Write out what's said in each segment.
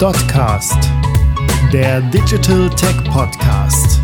Dotcast, der Digital Tech Podcast.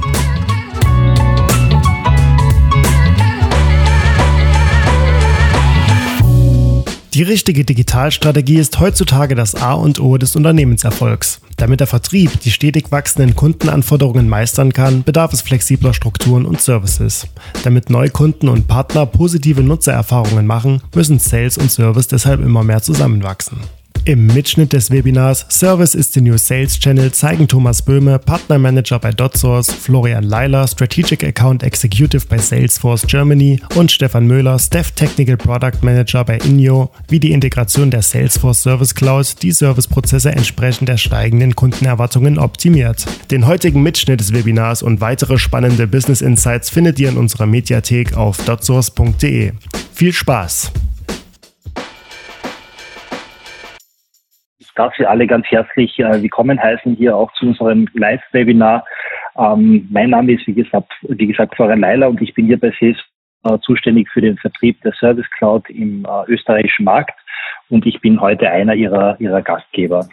Die richtige Digitalstrategie ist heutzutage das A und O des Unternehmenserfolgs. Damit der Vertrieb die stetig wachsenden Kundenanforderungen meistern kann, bedarf es flexibler Strukturen und Services. Damit Neukunden und Partner positive Nutzererfahrungen machen, müssen Sales und Service deshalb immer mehr zusammenwachsen. Im Mitschnitt des Webinars Service is the New Sales Channel zeigen Thomas Böhme, Partnermanager bei DotSource, Florian Leiler, Strategic Account Executive bei Salesforce Germany und Stefan Möhler, Staff Technical Product Manager bei Inyo, wie die Integration der Salesforce Service Cloud die Serviceprozesse entsprechend der steigenden Kundenerwartungen optimiert. Den heutigen Mitschnitt des Webinars und weitere spannende Business Insights findet ihr in unserer Mediathek auf dotsource.de. Viel Spaß! Darf Sie alle ganz herzlich äh, willkommen heißen hier auch zu unserem Live-Webinar. Ähm, mein Name ist, wie gesagt, wie gesagt, Florian Leiler und ich bin hier bei SES äh, zuständig für den Vertrieb der Service Cloud im äh, österreichischen Markt und ich bin heute einer Ihrer, Ihrer Gastgeber.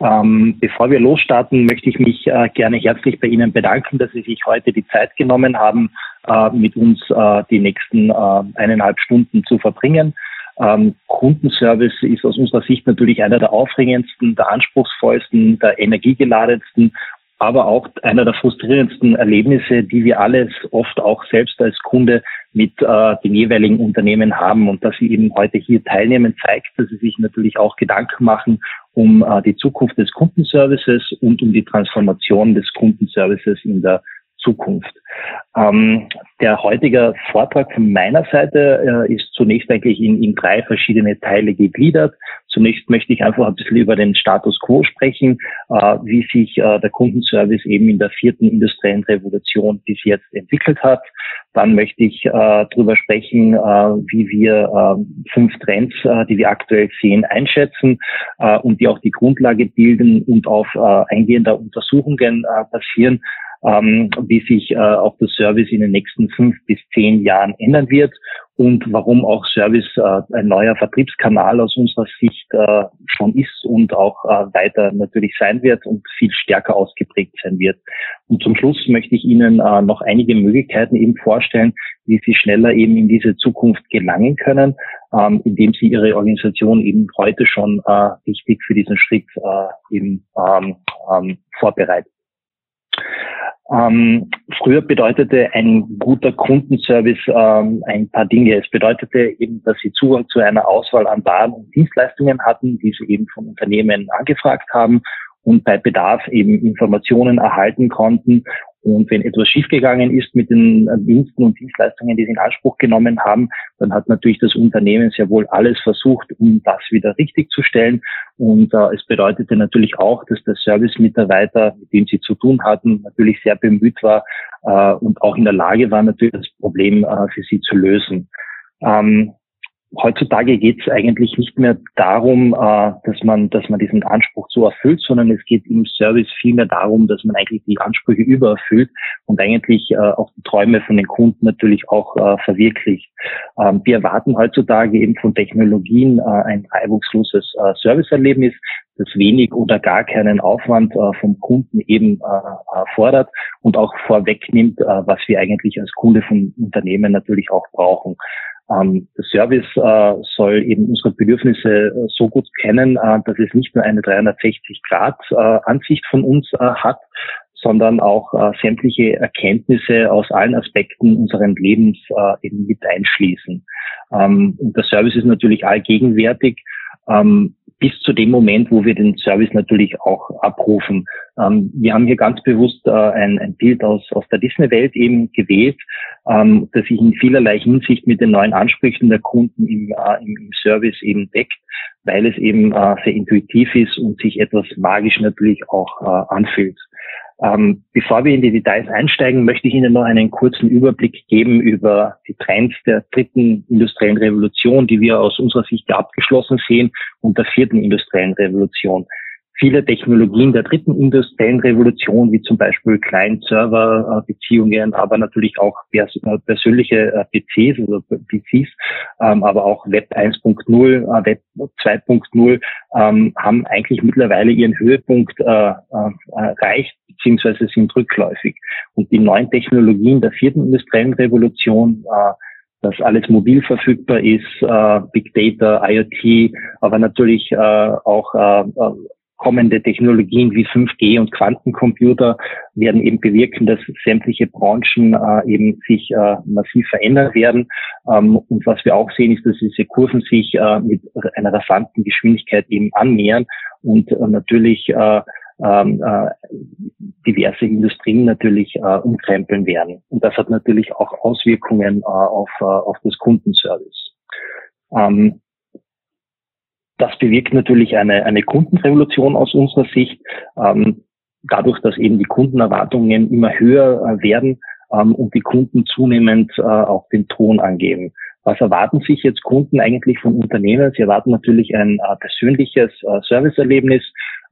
Ähm, bevor wir losstarten, möchte ich mich äh, gerne herzlich bei Ihnen bedanken, dass Sie sich heute die Zeit genommen haben, äh, mit uns äh, die nächsten äh, eineinhalb Stunden zu verbringen. Ähm, Kundenservice ist aus unserer Sicht natürlich einer der aufregendsten, der anspruchsvollsten, der energiegeladensten, aber auch einer der frustrierendsten Erlebnisse, die wir alles oft auch selbst als Kunde mit äh, den jeweiligen Unternehmen haben. Und dass Sie eben heute hier teilnehmen, zeigt, dass Sie sich natürlich auch Gedanken machen um äh, die Zukunft des Kundenservices und um die Transformation des Kundenservices in der Zukunft. Ähm, der heutige Vortrag von meiner Seite äh, ist zunächst eigentlich in, in drei verschiedene Teile gegliedert. Zunächst möchte ich einfach ein bisschen über den Status quo sprechen, äh, wie sich äh, der Kundenservice eben in der vierten industriellen Revolution bis jetzt entwickelt hat. Dann möchte ich äh, darüber sprechen, äh, wie wir äh, fünf Trends, die wir aktuell sehen, einschätzen und die auch die Grundlage bilden und auf eingehender Untersuchungen basieren ähm, wie sich äh, auch der Service in den nächsten fünf bis zehn Jahren ändern wird und warum auch Service äh, ein neuer Vertriebskanal aus unserer Sicht äh, schon ist und auch äh, weiter natürlich sein wird und viel stärker ausgeprägt sein wird. Und zum Schluss möchte ich Ihnen äh, noch einige Möglichkeiten eben vorstellen, wie Sie schneller eben in diese Zukunft gelangen können, ähm, indem Sie Ihre Organisation eben heute schon äh, richtig für diesen Schritt äh, eben ähm, ähm, vorbereiten. Ähm, früher bedeutete ein guter Kundenservice ähm, ein paar Dinge. Es bedeutete eben, dass sie Zugang zu einer Auswahl an Waren und Dienstleistungen hatten, die sie eben von Unternehmen angefragt haben und bei Bedarf eben Informationen erhalten konnten und wenn etwas schiefgegangen ist mit den äh, Diensten und Dienstleistungen, die sie in Anspruch genommen haben, dann hat natürlich das Unternehmen sehr wohl alles versucht, um das wieder richtig zu stellen. Und äh, es bedeutete natürlich auch, dass der Service-Mitarbeiter, mit dem sie zu tun hatten, natürlich sehr bemüht war äh, und auch in der Lage war, natürlich das Problem äh, für sie zu lösen. Ähm, heutzutage geht es eigentlich nicht mehr darum, äh, dass man, dass man diesen Anspruch so erfüllt, sondern es geht im Service vielmehr darum, dass man eigentlich die Ansprüche übererfüllt und eigentlich äh, auch die Träume von den Kunden natürlich auch äh, verwirklicht. Ähm, wir erwarten heutzutage eben von Technologien äh, ein reibungsloses äh, Serviceerlebnis, das wenig oder gar keinen Aufwand äh, vom Kunden eben fordert und auch vorwegnimmt, was wir eigentlich als Kunde von Unternehmen natürlich auch brauchen. Ähm, der Service äh, soll eben unsere Bedürfnisse äh, so gut kennen, äh, dass es nicht nur eine 360-Grad-Ansicht von uns äh, hat, sondern auch äh, sämtliche Erkenntnisse aus allen Aspekten unseren Lebens äh, eben mit einschließen. Ähm, der Service ist natürlich allgegenwärtig. Ähm, bis zu dem Moment, wo wir den Service natürlich auch abrufen. Ähm, wir haben hier ganz bewusst äh, ein, ein, Bild aus, aus der Disney-Welt eben gewählt, ähm, das sich in vielerlei Hinsicht mit den neuen Ansprüchen der Kunden im, äh, im, im Service eben deckt, weil es eben äh, sehr intuitiv ist und sich etwas magisch natürlich auch äh, anfühlt. Ähm, bevor wir in die Details einsteigen, möchte ich Ihnen noch einen kurzen Überblick geben über die Trends der dritten industriellen Revolution, die wir aus unserer Sicht abgeschlossen sehen, und der vierten industriellen Revolution. Viele Technologien der dritten industriellen Revolution, wie zum Beispiel Client-Server-Beziehungen, aber natürlich auch äh, persönliche äh, PCs, also PCs, ähm, aber auch Web 1.0, äh, Web 2.0 ähm, haben eigentlich mittlerweile ihren Höhepunkt erreicht, beziehungsweise sind rückläufig. Und die neuen Technologien der vierten industriellen Revolution, dass alles mobil verfügbar ist, Big Data, IoT, aber natürlich auch kommende Technologien wie 5G und Quantencomputer werden eben bewirken, dass sämtliche Branchen äh, eben sich äh, massiv verändern werden. Ähm, und was wir auch sehen, ist, dass diese Kurven sich äh, mit einer rasanten Geschwindigkeit eben annähern und äh, natürlich äh, ähm, äh, diverse Industrien natürlich umkrempeln werden. Und das hat natürlich auch Auswirkungen auf, auf das Kundenservice. Ähm, das bewirkt natürlich eine, eine Kundenrevolution aus unserer Sicht. Ähm, dadurch, dass eben die Kundenerwartungen immer höher äh, werden ähm, und die Kunden zunehmend äh, auch den Ton angeben. Was erwarten sich jetzt Kunden eigentlich von Unternehmen? Sie erwarten natürlich ein äh, persönliches äh, Serviceerlebnis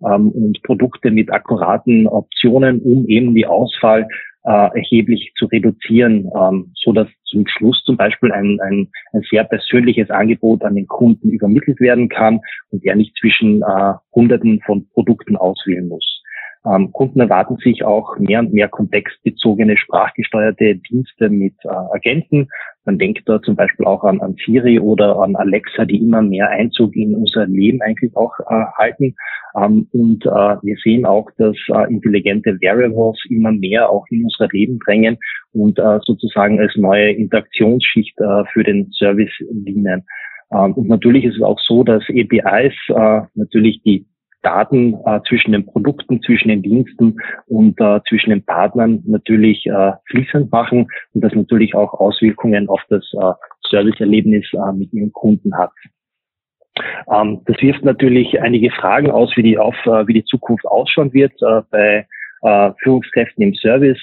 ähm, und Produkte mit akkuraten Optionen, um eben die Auswahl äh, erheblich zu reduzieren, ähm, so dass zum Schluss zum Beispiel ein, ein, ein sehr persönliches Angebot an den Kunden übermittelt werden kann und er nicht zwischen äh, Hunderten von Produkten auswählen muss. Ähm, Kunden erwarten sich auch mehr und mehr kontextbezogene, sprachgesteuerte Dienste mit äh, Agenten. Man denkt da zum Beispiel auch an, an Siri oder an Alexa, die immer mehr Einzug in unser Leben eigentlich auch äh, halten. Ähm, und äh, wir sehen auch, dass äh, intelligente Variables immer mehr auch in unser Leben drängen und äh, sozusagen als neue Interaktionsschicht äh, für den Service dienen. Ähm, und natürlich ist es auch so, dass APIs äh, natürlich die Daten äh, zwischen den Produkten, zwischen den Diensten und äh, zwischen den Partnern natürlich äh, fließend machen und das natürlich auch Auswirkungen auf das äh, Serviceerlebnis äh, mit ihren Kunden hat. Ähm, das wirft natürlich einige Fragen aus, wie die, auf, äh, wie die Zukunft ausschauen wird äh, bei äh, Führungskräften im Service.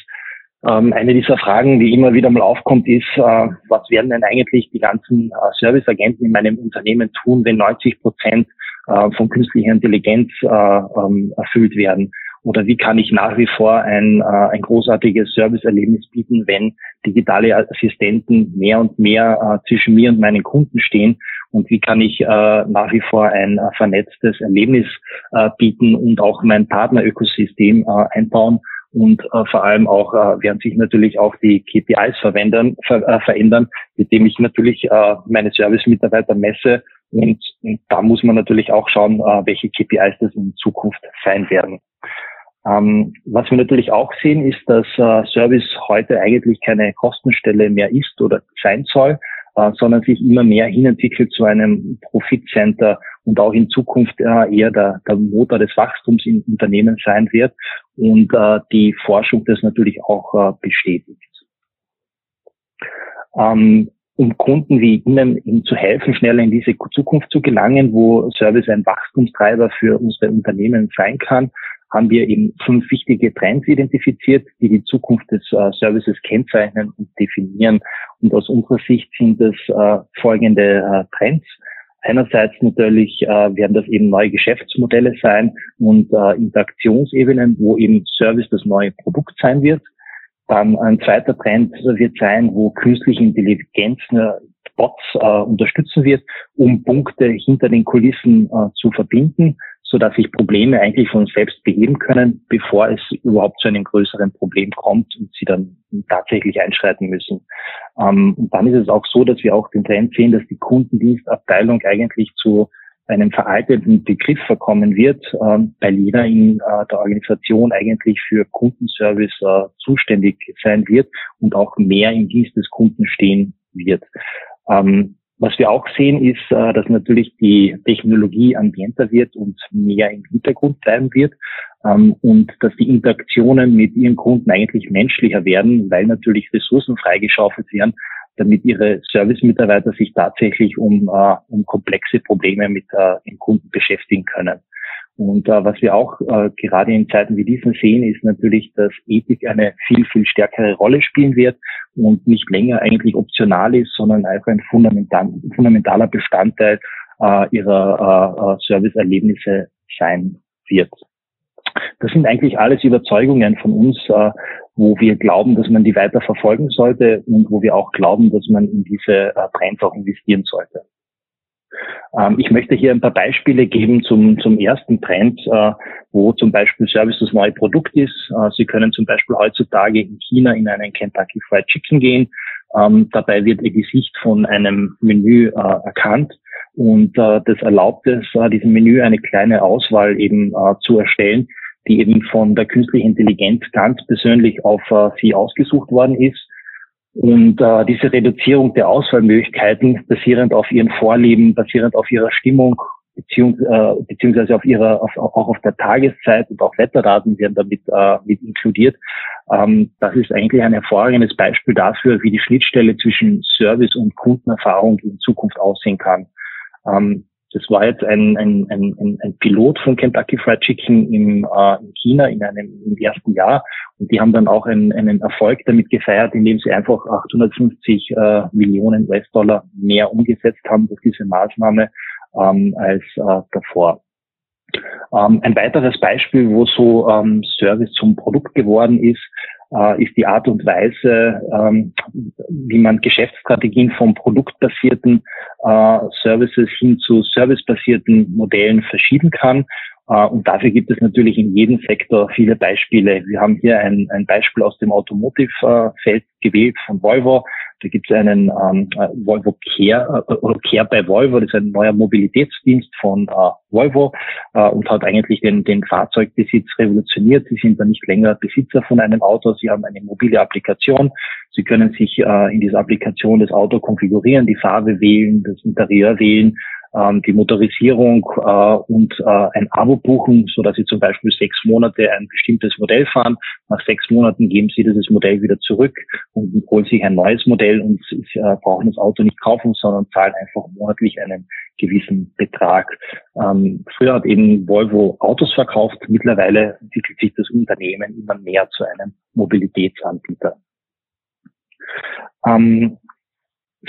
Ähm, eine dieser Fragen, die immer wieder mal aufkommt, ist, äh, was werden denn eigentlich die ganzen äh, Serviceagenten in meinem Unternehmen tun, wenn 90 Prozent äh, von künstlicher Intelligenz äh, ähm, erfüllt werden? Oder wie kann ich nach wie vor ein, ein großartiges Serviceerlebnis bieten, wenn digitale Assistenten mehr und mehr zwischen mir und meinen Kunden stehen? Und wie kann ich nach wie vor ein vernetztes Erlebnis bieten und auch mein Partnerökosystem einbauen? Und äh, vor allem auch äh, werden sich natürlich auch die KPIs verwenden, ver, äh, verändern, mit dem ich natürlich äh, meine Service-Mitarbeiter messe, und, und da muss man natürlich auch schauen, äh, welche KPIs das in Zukunft sein werden. Ähm, was wir natürlich auch sehen, ist, dass äh, Service heute eigentlich keine Kostenstelle mehr ist oder sein soll, äh, sondern sich immer mehr hinentwickelt zu einem Profitcenter und auch in Zukunft äh, eher der, der Motor des Wachstums in Unternehmen sein wird und äh, die Forschung das natürlich auch äh, bestätigt. Ähm, um Kunden wie Ihnen, Ihnen zu helfen, schneller in diese Zukunft zu gelangen, wo Service ein Wachstumstreiber für unsere Unternehmen sein kann, haben wir eben fünf wichtige Trends identifiziert, die die Zukunft des äh, Services kennzeichnen und definieren. Und aus unserer Sicht sind es äh, folgende äh, Trends. Einerseits natürlich äh, werden das eben neue Geschäftsmodelle sein und äh, Interaktionsebenen, wo eben Service das neue Produkt sein wird. Dann ein zweiter Trend wird sein, wo künstliche Intelligenz äh, Bots äh, unterstützen wird, um Punkte hinter den Kulissen äh, zu verbinden, so dass sich Probleme eigentlich von selbst beheben können, bevor es überhaupt zu einem größeren Problem kommt und sie dann tatsächlich einschreiten müssen. Ähm, und dann ist es auch so, dass wir auch den Trend sehen, dass die Kundendienstabteilung eigentlich zu einem veralteten Begriff verkommen wird, ähm, weil jeder in äh, der Organisation eigentlich für Kundenservice äh, zuständig sein wird und auch mehr im Dienst des Kunden stehen wird. Ähm, was wir auch sehen, ist, äh, dass natürlich die Technologie ambienter wird und mehr im Hintergrund bleiben wird ähm, und dass die Interaktionen mit ihren Kunden eigentlich menschlicher werden, weil natürlich Ressourcen freigeschaufelt werden, damit ihre Service-Mitarbeiter sich tatsächlich um, äh, um komplexe Probleme mit äh, den Kunden beschäftigen können. Und äh, was wir auch äh, gerade in Zeiten wie diesen sehen, ist natürlich, dass Ethik eine viel, viel stärkere Rolle spielen wird und nicht länger eigentlich optional ist, sondern einfach ein fundamental, fundamentaler Bestandteil äh, ihrer äh, äh Serviceerlebnisse sein wird. Das sind eigentlich alles Überzeugungen von uns, äh, wo wir glauben, dass man die weiter verfolgen sollte und wo wir auch glauben, dass man in diese äh, Trends auch investieren sollte. Ähm, ich möchte hier ein paar Beispiele geben zum, zum ersten Trend, äh, wo zum Beispiel Service das neue Produkt ist. Äh, Sie können zum Beispiel heutzutage in China in einen Kentucky Fried Chicken gehen. Ähm, dabei wird Ihr Gesicht von einem Menü äh, erkannt und das erlaubt es, diesem Menü eine kleine Auswahl eben zu erstellen, die eben von der künstlichen Intelligenz ganz persönlich auf Sie ausgesucht worden ist und äh, diese Reduzierung der Auswahlmöglichkeiten basierend auf ihren Vorlieben, basierend auf ihrer Stimmung, äh, beziehungsweise auf ihrer, auf, auch auf der Tageszeit und auch Wetterdaten werden damit äh, mit inkludiert. Ähm, das ist eigentlich ein hervorragendes Beispiel dafür, wie die Schnittstelle zwischen Service und Kundenerfahrung in Zukunft aussehen kann. Ähm, das war jetzt ein, ein, ein, ein Pilot von Kentucky Fried Chicken im, äh, in China in einem im ersten Jahr und die haben dann auch einen, einen Erfolg damit gefeiert, indem sie einfach 850 äh, Millionen US-Dollar mehr umgesetzt haben durch diese Maßnahme ähm, als äh, davor. Ähm, ein weiteres Beispiel, wo so ähm, Service zum Produkt geworden ist, äh, ist die Art und Weise, ähm, wie man Geschäftsstrategien von produktbasierten äh, Services hin zu servicebasierten Modellen verschieben kann. Äh, und dafür gibt es natürlich in jedem Sektor viele Beispiele. Wir haben hier ein, ein Beispiel aus dem Automotive-Feld gewählt von Volvo. Da gibt es einen ähm, äh, Volvo Care äh, oder Care bei Volvo, das ist ein neuer Mobilitätsdienst von äh, Volvo äh, und hat eigentlich den, den Fahrzeugbesitz revolutioniert. Sie sind dann nicht länger Besitzer von einem Auto, sie haben eine mobile Applikation. Sie können sich äh, in dieser Applikation das Auto konfigurieren, die Farbe wählen, das Interieur wählen ähm, die Motorisierung äh, und äh, ein Abo buchen, so dass Sie zum Beispiel sechs Monate ein bestimmtes Modell fahren. Nach sechs Monaten geben Sie dieses Modell wieder zurück und holen sich ein neues Modell und äh, brauchen das Auto nicht kaufen, sondern zahlen einfach monatlich einen gewissen Betrag. Ähm, früher hat eben Volvo Autos verkauft, mittlerweile entwickelt sich das Unternehmen immer mehr zu einem Mobilitätsanbieter. Ähm,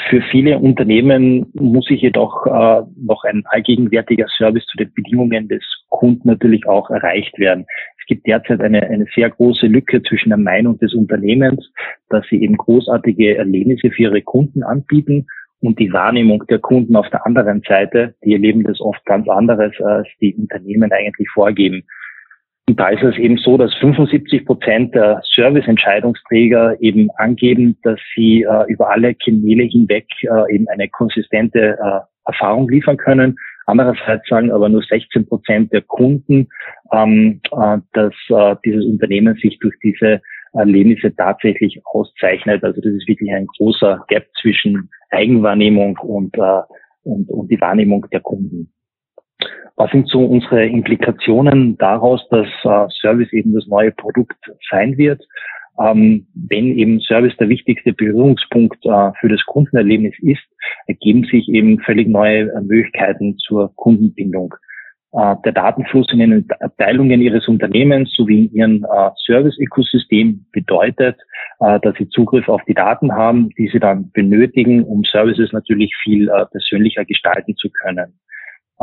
für viele Unternehmen muss sich jedoch äh, noch ein allgegenwärtiger Service zu den Bedingungen des Kunden natürlich auch erreicht werden. Es gibt derzeit eine, eine sehr große Lücke zwischen der Meinung des Unternehmens, dass sie eben großartige Erlebnisse für ihre Kunden anbieten und die Wahrnehmung der Kunden auf der anderen Seite, die erleben das oft ganz anderes, als die Unternehmen eigentlich vorgeben. Und da ist es eben so, dass 75 Prozent der Serviceentscheidungsträger eben angeben, dass sie äh, über alle Kanäle hinweg äh, eben eine konsistente äh, Erfahrung liefern können. Andererseits sagen aber nur 16 Prozent der Kunden, ähm, äh, dass äh, dieses Unternehmen sich durch diese Erlebnisse tatsächlich auszeichnet. Also das ist wirklich ein großer Gap zwischen Eigenwahrnehmung und, äh, und, und die Wahrnehmung der Kunden. Was sind so unsere Implikationen daraus, dass äh, Service eben das neue Produkt sein wird? Ähm, wenn eben Service der wichtigste Berührungspunkt äh, für das Kundenerlebnis ist, ergeben sich eben völlig neue äh, Möglichkeiten zur Kundenbindung. Äh, der Datenfluss in den Abteilungen Ihres Unternehmens sowie in Ihrem äh, Service-Ökosystem bedeutet, äh, dass Sie Zugriff auf die Daten haben, die Sie dann benötigen, um Services natürlich viel persönlicher gestalten zu können.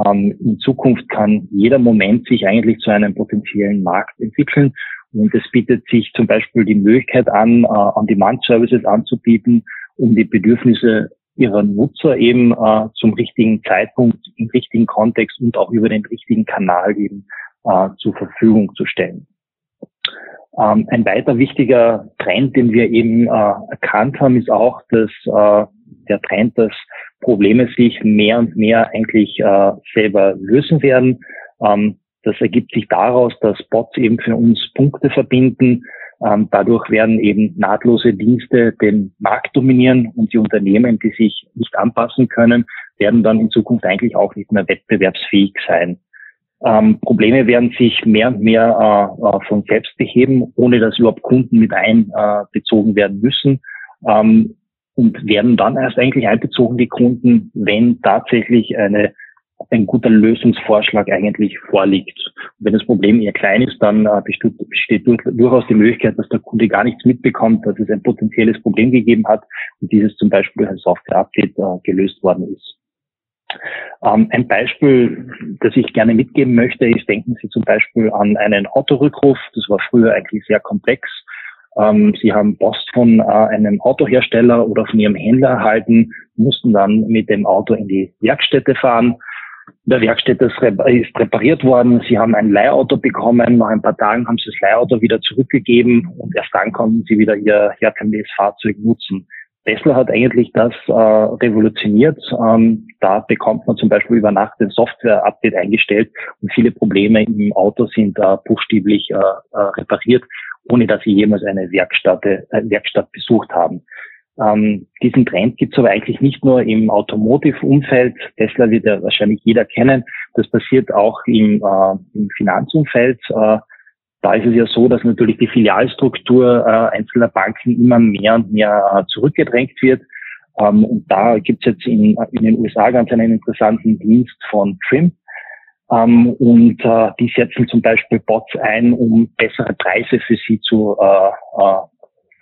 Ähm, in Zukunft kann jeder Moment sich eigentlich zu einem potenziellen Markt entwickeln. Und es bietet sich zum Beispiel die Möglichkeit an, äh, On-Demand-Services anzubieten, um die Bedürfnisse ihrer Nutzer eben äh, zum richtigen Zeitpunkt, im richtigen Kontext und auch über den richtigen Kanal eben äh, zur Verfügung zu stellen. Ähm, ein weiter wichtiger Trend, den wir eben äh, erkannt haben, ist auch, dass äh, der Trend, dass Probleme sich mehr und mehr eigentlich äh, selber lösen werden. Ähm, das ergibt sich daraus, dass Bots eben für uns Punkte verbinden. Ähm, dadurch werden eben nahtlose Dienste den Markt dominieren und die Unternehmen, die sich nicht anpassen können, werden dann in Zukunft eigentlich auch nicht mehr wettbewerbsfähig sein. Ähm, Probleme werden sich mehr und mehr äh, äh von selbst beheben, ohne dass überhaupt Kunden mit einbezogen äh, werden müssen. Ähm, und werden dann erst eigentlich einbezogen, die Kunden, wenn tatsächlich eine, ein guter Lösungsvorschlag eigentlich vorliegt. Und wenn das Problem eher klein ist, dann äh, besteht, besteht durch, durchaus die Möglichkeit, dass der Kunde gar nichts mitbekommt, dass es ein potenzielles Problem gegeben hat und dieses zum Beispiel durch ein Software-Update äh, gelöst worden ist. Ähm, ein Beispiel, das ich gerne mitgeben möchte, ist, denken Sie zum Beispiel an einen Autorückruf. Das war früher eigentlich sehr komplex. Ähm, Sie haben Post von äh, einem Autohersteller oder von Ihrem Händler erhalten, mussten dann mit dem Auto in die Werkstätte fahren. In der Werkstätte ist repariert worden. Sie haben ein Leihauto bekommen. Nach ein paar Tagen haben Sie das Leihauto wieder zurückgegeben und erst dann konnten Sie wieder Ihr herkömmliches Fahrzeug nutzen. Tesla hat eigentlich das äh, revolutioniert. Ähm, da bekommt man zum Beispiel über Nacht ein Software-Update eingestellt und viele Probleme im Auto sind äh, buchstäblich äh, äh, repariert, ohne dass sie jemals eine Werkstatt, äh, Werkstatt besucht haben. Ähm, diesen Trend gibt es aber eigentlich nicht nur im Automotive-Umfeld. Tesla wird ja wahrscheinlich jeder kennen. Das passiert auch im, äh, im Finanzumfeld. Äh, da ist es ja so, dass natürlich die Filialstruktur äh, einzelner Banken immer mehr und mehr äh, zurückgedrängt wird. Ähm, und da gibt es jetzt in, in, den USA ganz einen interessanten Dienst von Trim. Ähm, und äh, die setzen zum Beispiel Bots ein, um bessere Preise für sie zu äh, äh,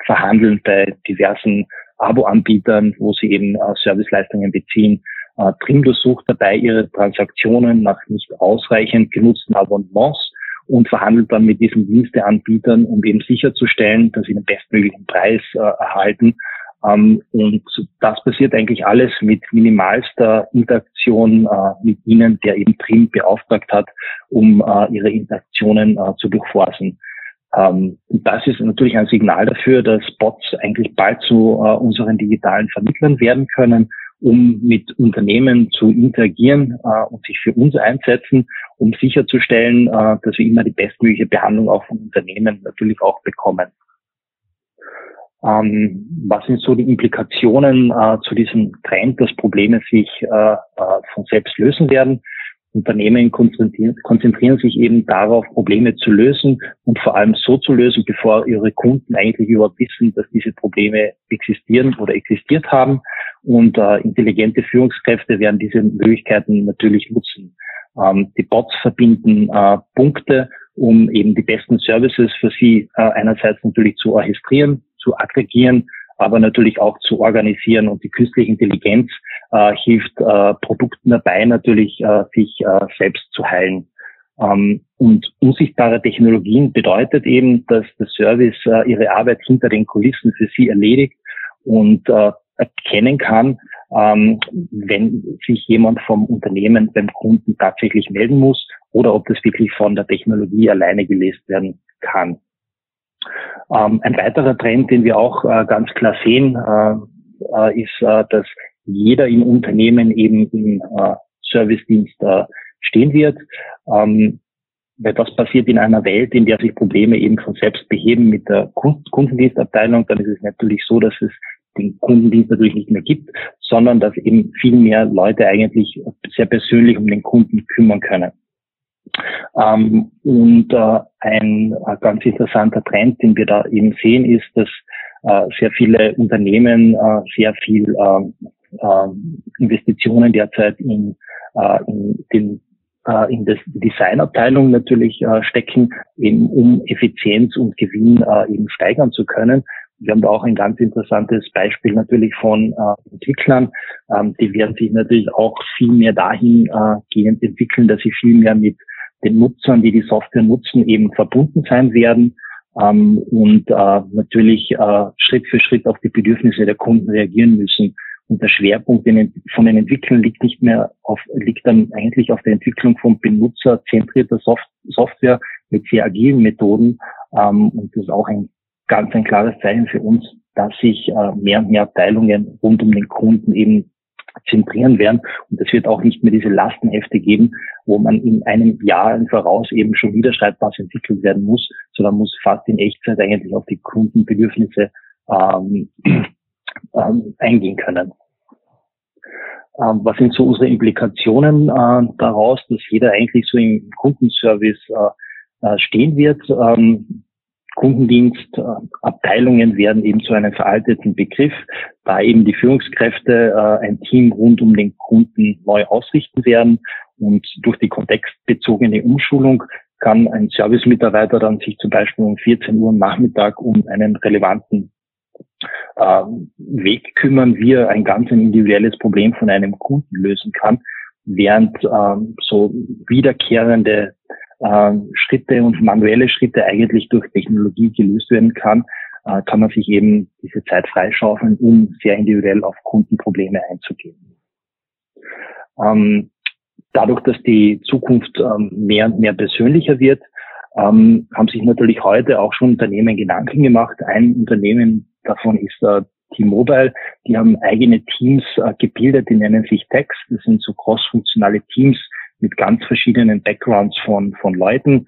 verhandeln bei diversen Abo-Anbietern, wo sie eben äh, Serviceleistungen beziehen. Äh, Trim durchsucht dabei ihre Transaktionen nach nicht ausreichend genutzten Abonnements und verhandelt dann mit diesen Diensteanbietern, um eben sicherzustellen, dass sie den bestmöglichen Preis äh, erhalten. Ähm, und das passiert eigentlich alles mit minimalster Interaktion äh, mit Ihnen, der eben Trim beauftragt hat, um äh, Ihre Interaktionen äh, zu durchforsten. Ähm, das ist natürlich ein Signal dafür, dass Bots eigentlich bald zu äh, unseren digitalen Vermittlern werden können um mit Unternehmen zu interagieren äh, und sich für uns einsetzen, um sicherzustellen, äh, dass wir immer die bestmögliche Behandlung auch von Unternehmen natürlich auch bekommen. Ähm, was sind so die Implikationen äh, zu diesem Trend, dass Probleme sich äh, äh, von selbst lösen werden? Unternehmen konzentrieren, konzentrieren sich eben darauf, Probleme zu lösen und vor allem so zu lösen, bevor ihre Kunden eigentlich überhaupt wissen, dass diese Probleme existieren oder existiert haben. Und äh, intelligente Führungskräfte werden diese Möglichkeiten natürlich nutzen. Ähm, die Bots verbinden äh, Punkte, um eben die besten Services für sie äh, einerseits natürlich zu orchestrieren, zu aggregieren, aber natürlich auch zu organisieren. Und die künstliche Intelligenz äh, hilft äh, Produkten dabei, natürlich äh, sich äh, selbst zu heilen. Ähm, und unsichtbare Technologien bedeutet eben, dass der Service äh, ihre Arbeit hinter den Kulissen für sie erledigt und äh, erkennen kann, ähm, wenn sich jemand vom Unternehmen beim Kunden tatsächlich melden muss oder ob das wirklich von der Technologie alleine gelesen werden kann. Ähm, ein weiterer Trend, den wir auch äh, ganz klar sehen, äh, äh, ist, äh, dass jeder im Unternehmen eben im äh, Servicedienst stehen wird. Ähm, weil das passiert in einer Welt, in der sich Probleme eben von selbst beheben mit der Kundendienstabteilung, dann ist es natürlich so, dass es den Kundendienst natürlich nicht mehr gibt, sondern dass eben viel mehr Leute eigentlich sehr persönlich um den Kunden kümmern können. Ähm, und äh, ein ganz interessanter Trend, den wir da eben sehen, ist, dass äh, sehr viele Unternehmen äh, sehr viel ähm, äh, Investitionen derzeit in, äh, in den äh, in das Designabteilung natürlich äh, stecken, eben um Effizienz und Gewinn eben steigern zu können. Wir haben da auch ein ganz interessantes Beispiel natürlich von äh, Entwicklern. Ähm, die werden sich natürlich auch viel mehr dahin äh, entwickeln, dass sie viel mehr mit den Nutzern, die die Software nutzen, eben verbunden sein werden ähm, und äh, natürlich äh, Schritt für Schritt auf die Bedürfnisse der Kunden reagieren müssen. Und der Schwerpunkt von den Entwicklern liegt nicht mehr auf, liegt dann eigentlich auf der Entwicklung von benutzerzentrierter Soft Software mit sehr agilen Methoden. Ähm, und das ist auch ein ganz ein klares Zeichen für uns, dass sich äh, mehr und mehr Abteilungen rund um den Kunden eben zentrieren werden. Und es wird auch nicht mehr diese Lastenhefte geben, wo man in einem Jahr im Voraus eben schon wieder schreibbar entwickelt werden muss, sondern muss fast in Echtzeit eigentlich auf die Kundenbedürfnisse ähm, ähm, eingehen können. Ähm, was sind so unsere Implikationen äh, daraus, dass jeder eigentlich so im Kundenservice äh, äh stehen wird? Ähm, Kundendienstabteilungen werden eben zu einem veralteten Begriff, da eben die Führungskräfte äh, ein Team rund um den Kunden neu ausrichten werden und durch die kontextbezogene Umschulung kann ein Servicemitarbeiter dann sich zum Beispiel um 14 Uhr am Nachmittag um einen relevanten äh, Weg kümmern, wie er ein ganz individuelles Problem von einem Kunden lösen kann. während ähm, so wiederkehrende äh, Schritte und manuelle Schritte eigentlich durch Technologie gelöst werden kann, äh, kann man sich eben diese Zeit freischaufeln, um sehr individuell auf Kundenprobleme einzugehen. Ähm, dadurch, dass die Zukunft ähm, mehr und mehr persönlicher wird, ähm, haben sich natürlich heute auch schon Unternehmen Gedanken gemacht. Ein Unternehmen davon ist äh, T-Mobile. Die haben eigene Teams äh, gebildet, die nennen sich Techs. Das sind so cross-funktionale Teams mit ganz verschiedenen Backgrounds von, von Leuten.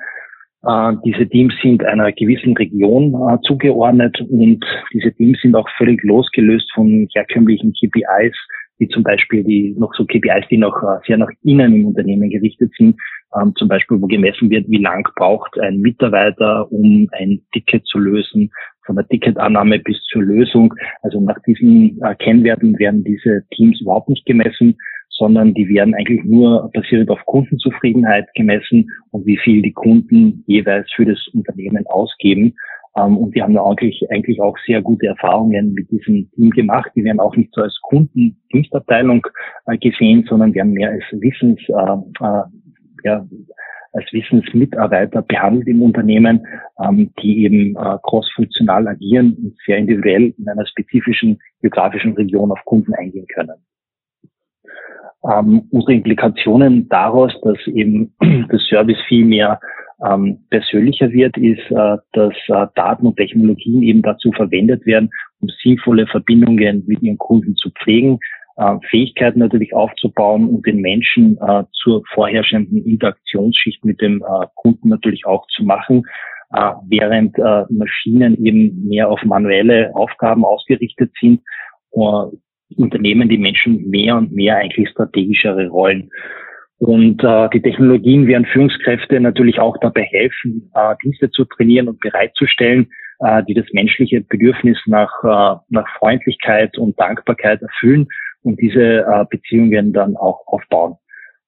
Äh, diese Teams sind einer gewissen Region äh, zugeordnet und diese Teams sind auch völlig losgelöst von herkömmlichen KPIs, wie zum Beispiel die noch so KPIs, die noch äh, sehr nach innen im Unternehmen gerichtet sind, ähm, zum Beispiel wo gemessen wird, wie lang braucht ein Mitarbeiter, um ein Ticket zu lösen, von der Ticketannahme bis zur Lösung. Also nach diesen äh, Kennwerten werden diese Teams überhaupt nicht gemessen, sondern die werden eigentlich nur basierend auf Kundenzufriedenheit gemessen und wie viel die Kunden jeweils für das Unternehmen ausgeben. Ähm, und wir haben eigentlich, eigentlich auch sehr gute Erfahrungen mit diesem Team gemacht. Die werden auch nicht so als Kundendienstabteilung äh, gesehen, sondern werden mehr als Wissens, äh, äh, ja, als Wissensmitarbeiter behandelt im Unternehmen, ähm, die eben äh, crossfunktional agieren und sehr individuell in einer spezifischen geografischen Region auf Kunden eingehen können. Ähm, unsere Implikationen daraus, dass eben der Service viel mehr ähm, persönlicher wird, ist, äh, dass äh, Daten und Technologien eben dazu verwendet werden, um sinnvolle Verbindungen mit ihren Kunden zu pflegen, äh, Fähigkeiten natürlich aufzubauen und den Menschen äh, zur vorherrschenden Interaktionsschicht mit dem äh, Kunden natürlich auch zu machen, äh, während äh, Maschinen eben mehr auf manuelle Aufgaben ausgerichtet sind. Unternehmen die Menschen mehr und mehr eigentlich strategischere Rollen. Und äh, die Technologien werden Führungskräfte natürlich auch dabei helfen, äh, Dienste zu trainieren und bereitzustellen, äh, die das menschliche Bedürfnis nach, äh, nach Freundlichkeit und Dankbarkeit erfüllen und diese äh, Beziehungen dann auch aufbauen.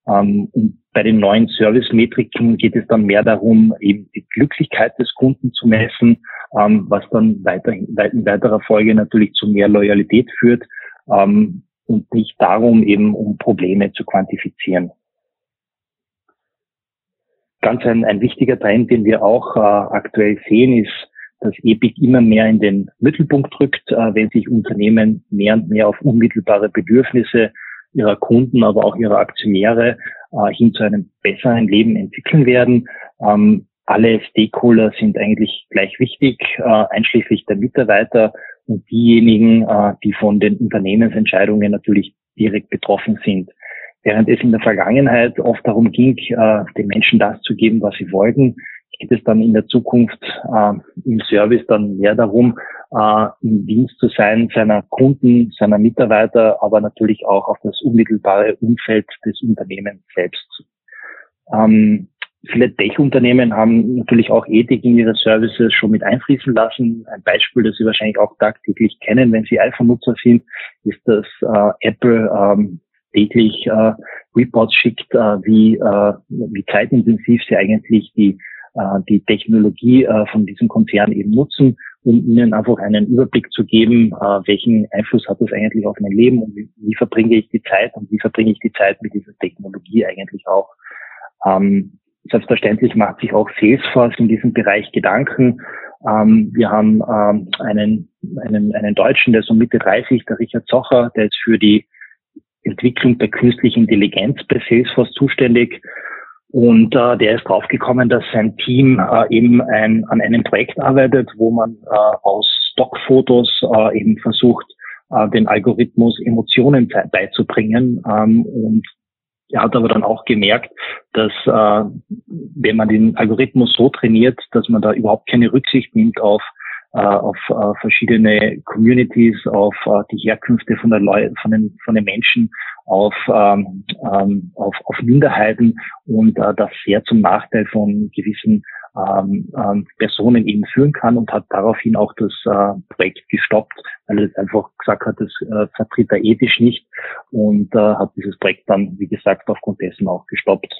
Ähm, und bei den neuen Service-Metriken geht es dann mehr darum, eben die Glücklichkeit des Kunden zu messen, ähm, was dann weiter, in weiterer Folge natürlich zu mehr Loyalität führt ähm, und nicht darum, eben um Probleme zu quantifizieren. Ganz ein, ein wichtiger Trend, den wir auch äh, aktuell sehen, ist, dass EPIC immer mehr in den Mittelpunkt rückt, äh, wenn sich Unternehmen mehr und mehr auf unmittelbare Bedürfnisse ihrer Kunden, aber auch ihrer Aktionäre äh, hin zu einem besseren Leben entwickeln werden. Ähm, alle Stakeholder sind eigentlich gleich wichtig, äh, einschließlich der Mitarbeiter und diejenigen, äh, die von den Unternehmensentscheidungen natürlich direkt betroffen sind. Während es in der Vergangenheit oft darum ging, äh, den Menschen das zu geben, was sie wollten, geht es dann in der Zukunft äh, im Service dann mehr darum, äh, im Dienst zu sein seiner Kunden, seiner Mitarbeiter, aber natürlich auch auf das unmittelbare Umfeld des Unternehmens selbst. Ähm, viele Tech-Unternehmen haben natürlich auch Ethik in ihre Services schon mit einfließen lassen. Ein Beispiel, das Sie wahrscheinlich auch tagtäglich kennen, wenn Sie iPhone-Nutzer sind, ist, dass äh, Apple ähm, täglich äh, Reports schickt, äh, wie, äh, wie zeitintensiv sie eigentlich die, äh, die Technologie äh, von diesem Konzern eben nutzen, um ihnen einfach einen Überblick zu geben, äh, welchen Einfluss hat das eigentlich auf mein Leben und wie, wie verbringe ich die Zeit und wie verbringe ich die Zeit mit dieser Technologie eigentlich auch. Ähm, selbstverständlich macht sich auch Salesforce in diesem Bereich Gedanken. Ähm, wir haben ähm, einen, einen, einen Deutschen, der so Mitte 30, der Richard Zocher, der ist für die Entwicklung der künstlichen Intelligenz bei Salesforce zuständig. Und äh, der ist draufgekommen, dass sein Team äh, eben ein, an einem Projekt arbeitet, wo man äh, aus Stockfotos äh, eben versucht, äh, den Algorithmus Emotionen beizubringen. Ähm, und er hat aber dann auch gemerkt, dass äh, wenn man den Algorithmus so trainiert, dass man da überhaupt keine Rücksicht nimmt auf äh, auf äh, verschiedene Communities, auf äh, die Herkünfte von, der Leu von, den, von den Menschen, auf, ähm, ähm, auf, auf Minderheiten und äh, das sehr zum Nachteil von gewissen ähm, ähm, Personen eben führen kann und hat daraufhin auch das äh, Projekt gestoppt, weil er einfach gesagt hat, das äh, vertritt er ethisch nicht und äh, hat dieses Projekt dann, wie gesagt, aufgrund dessen auch gestoppt.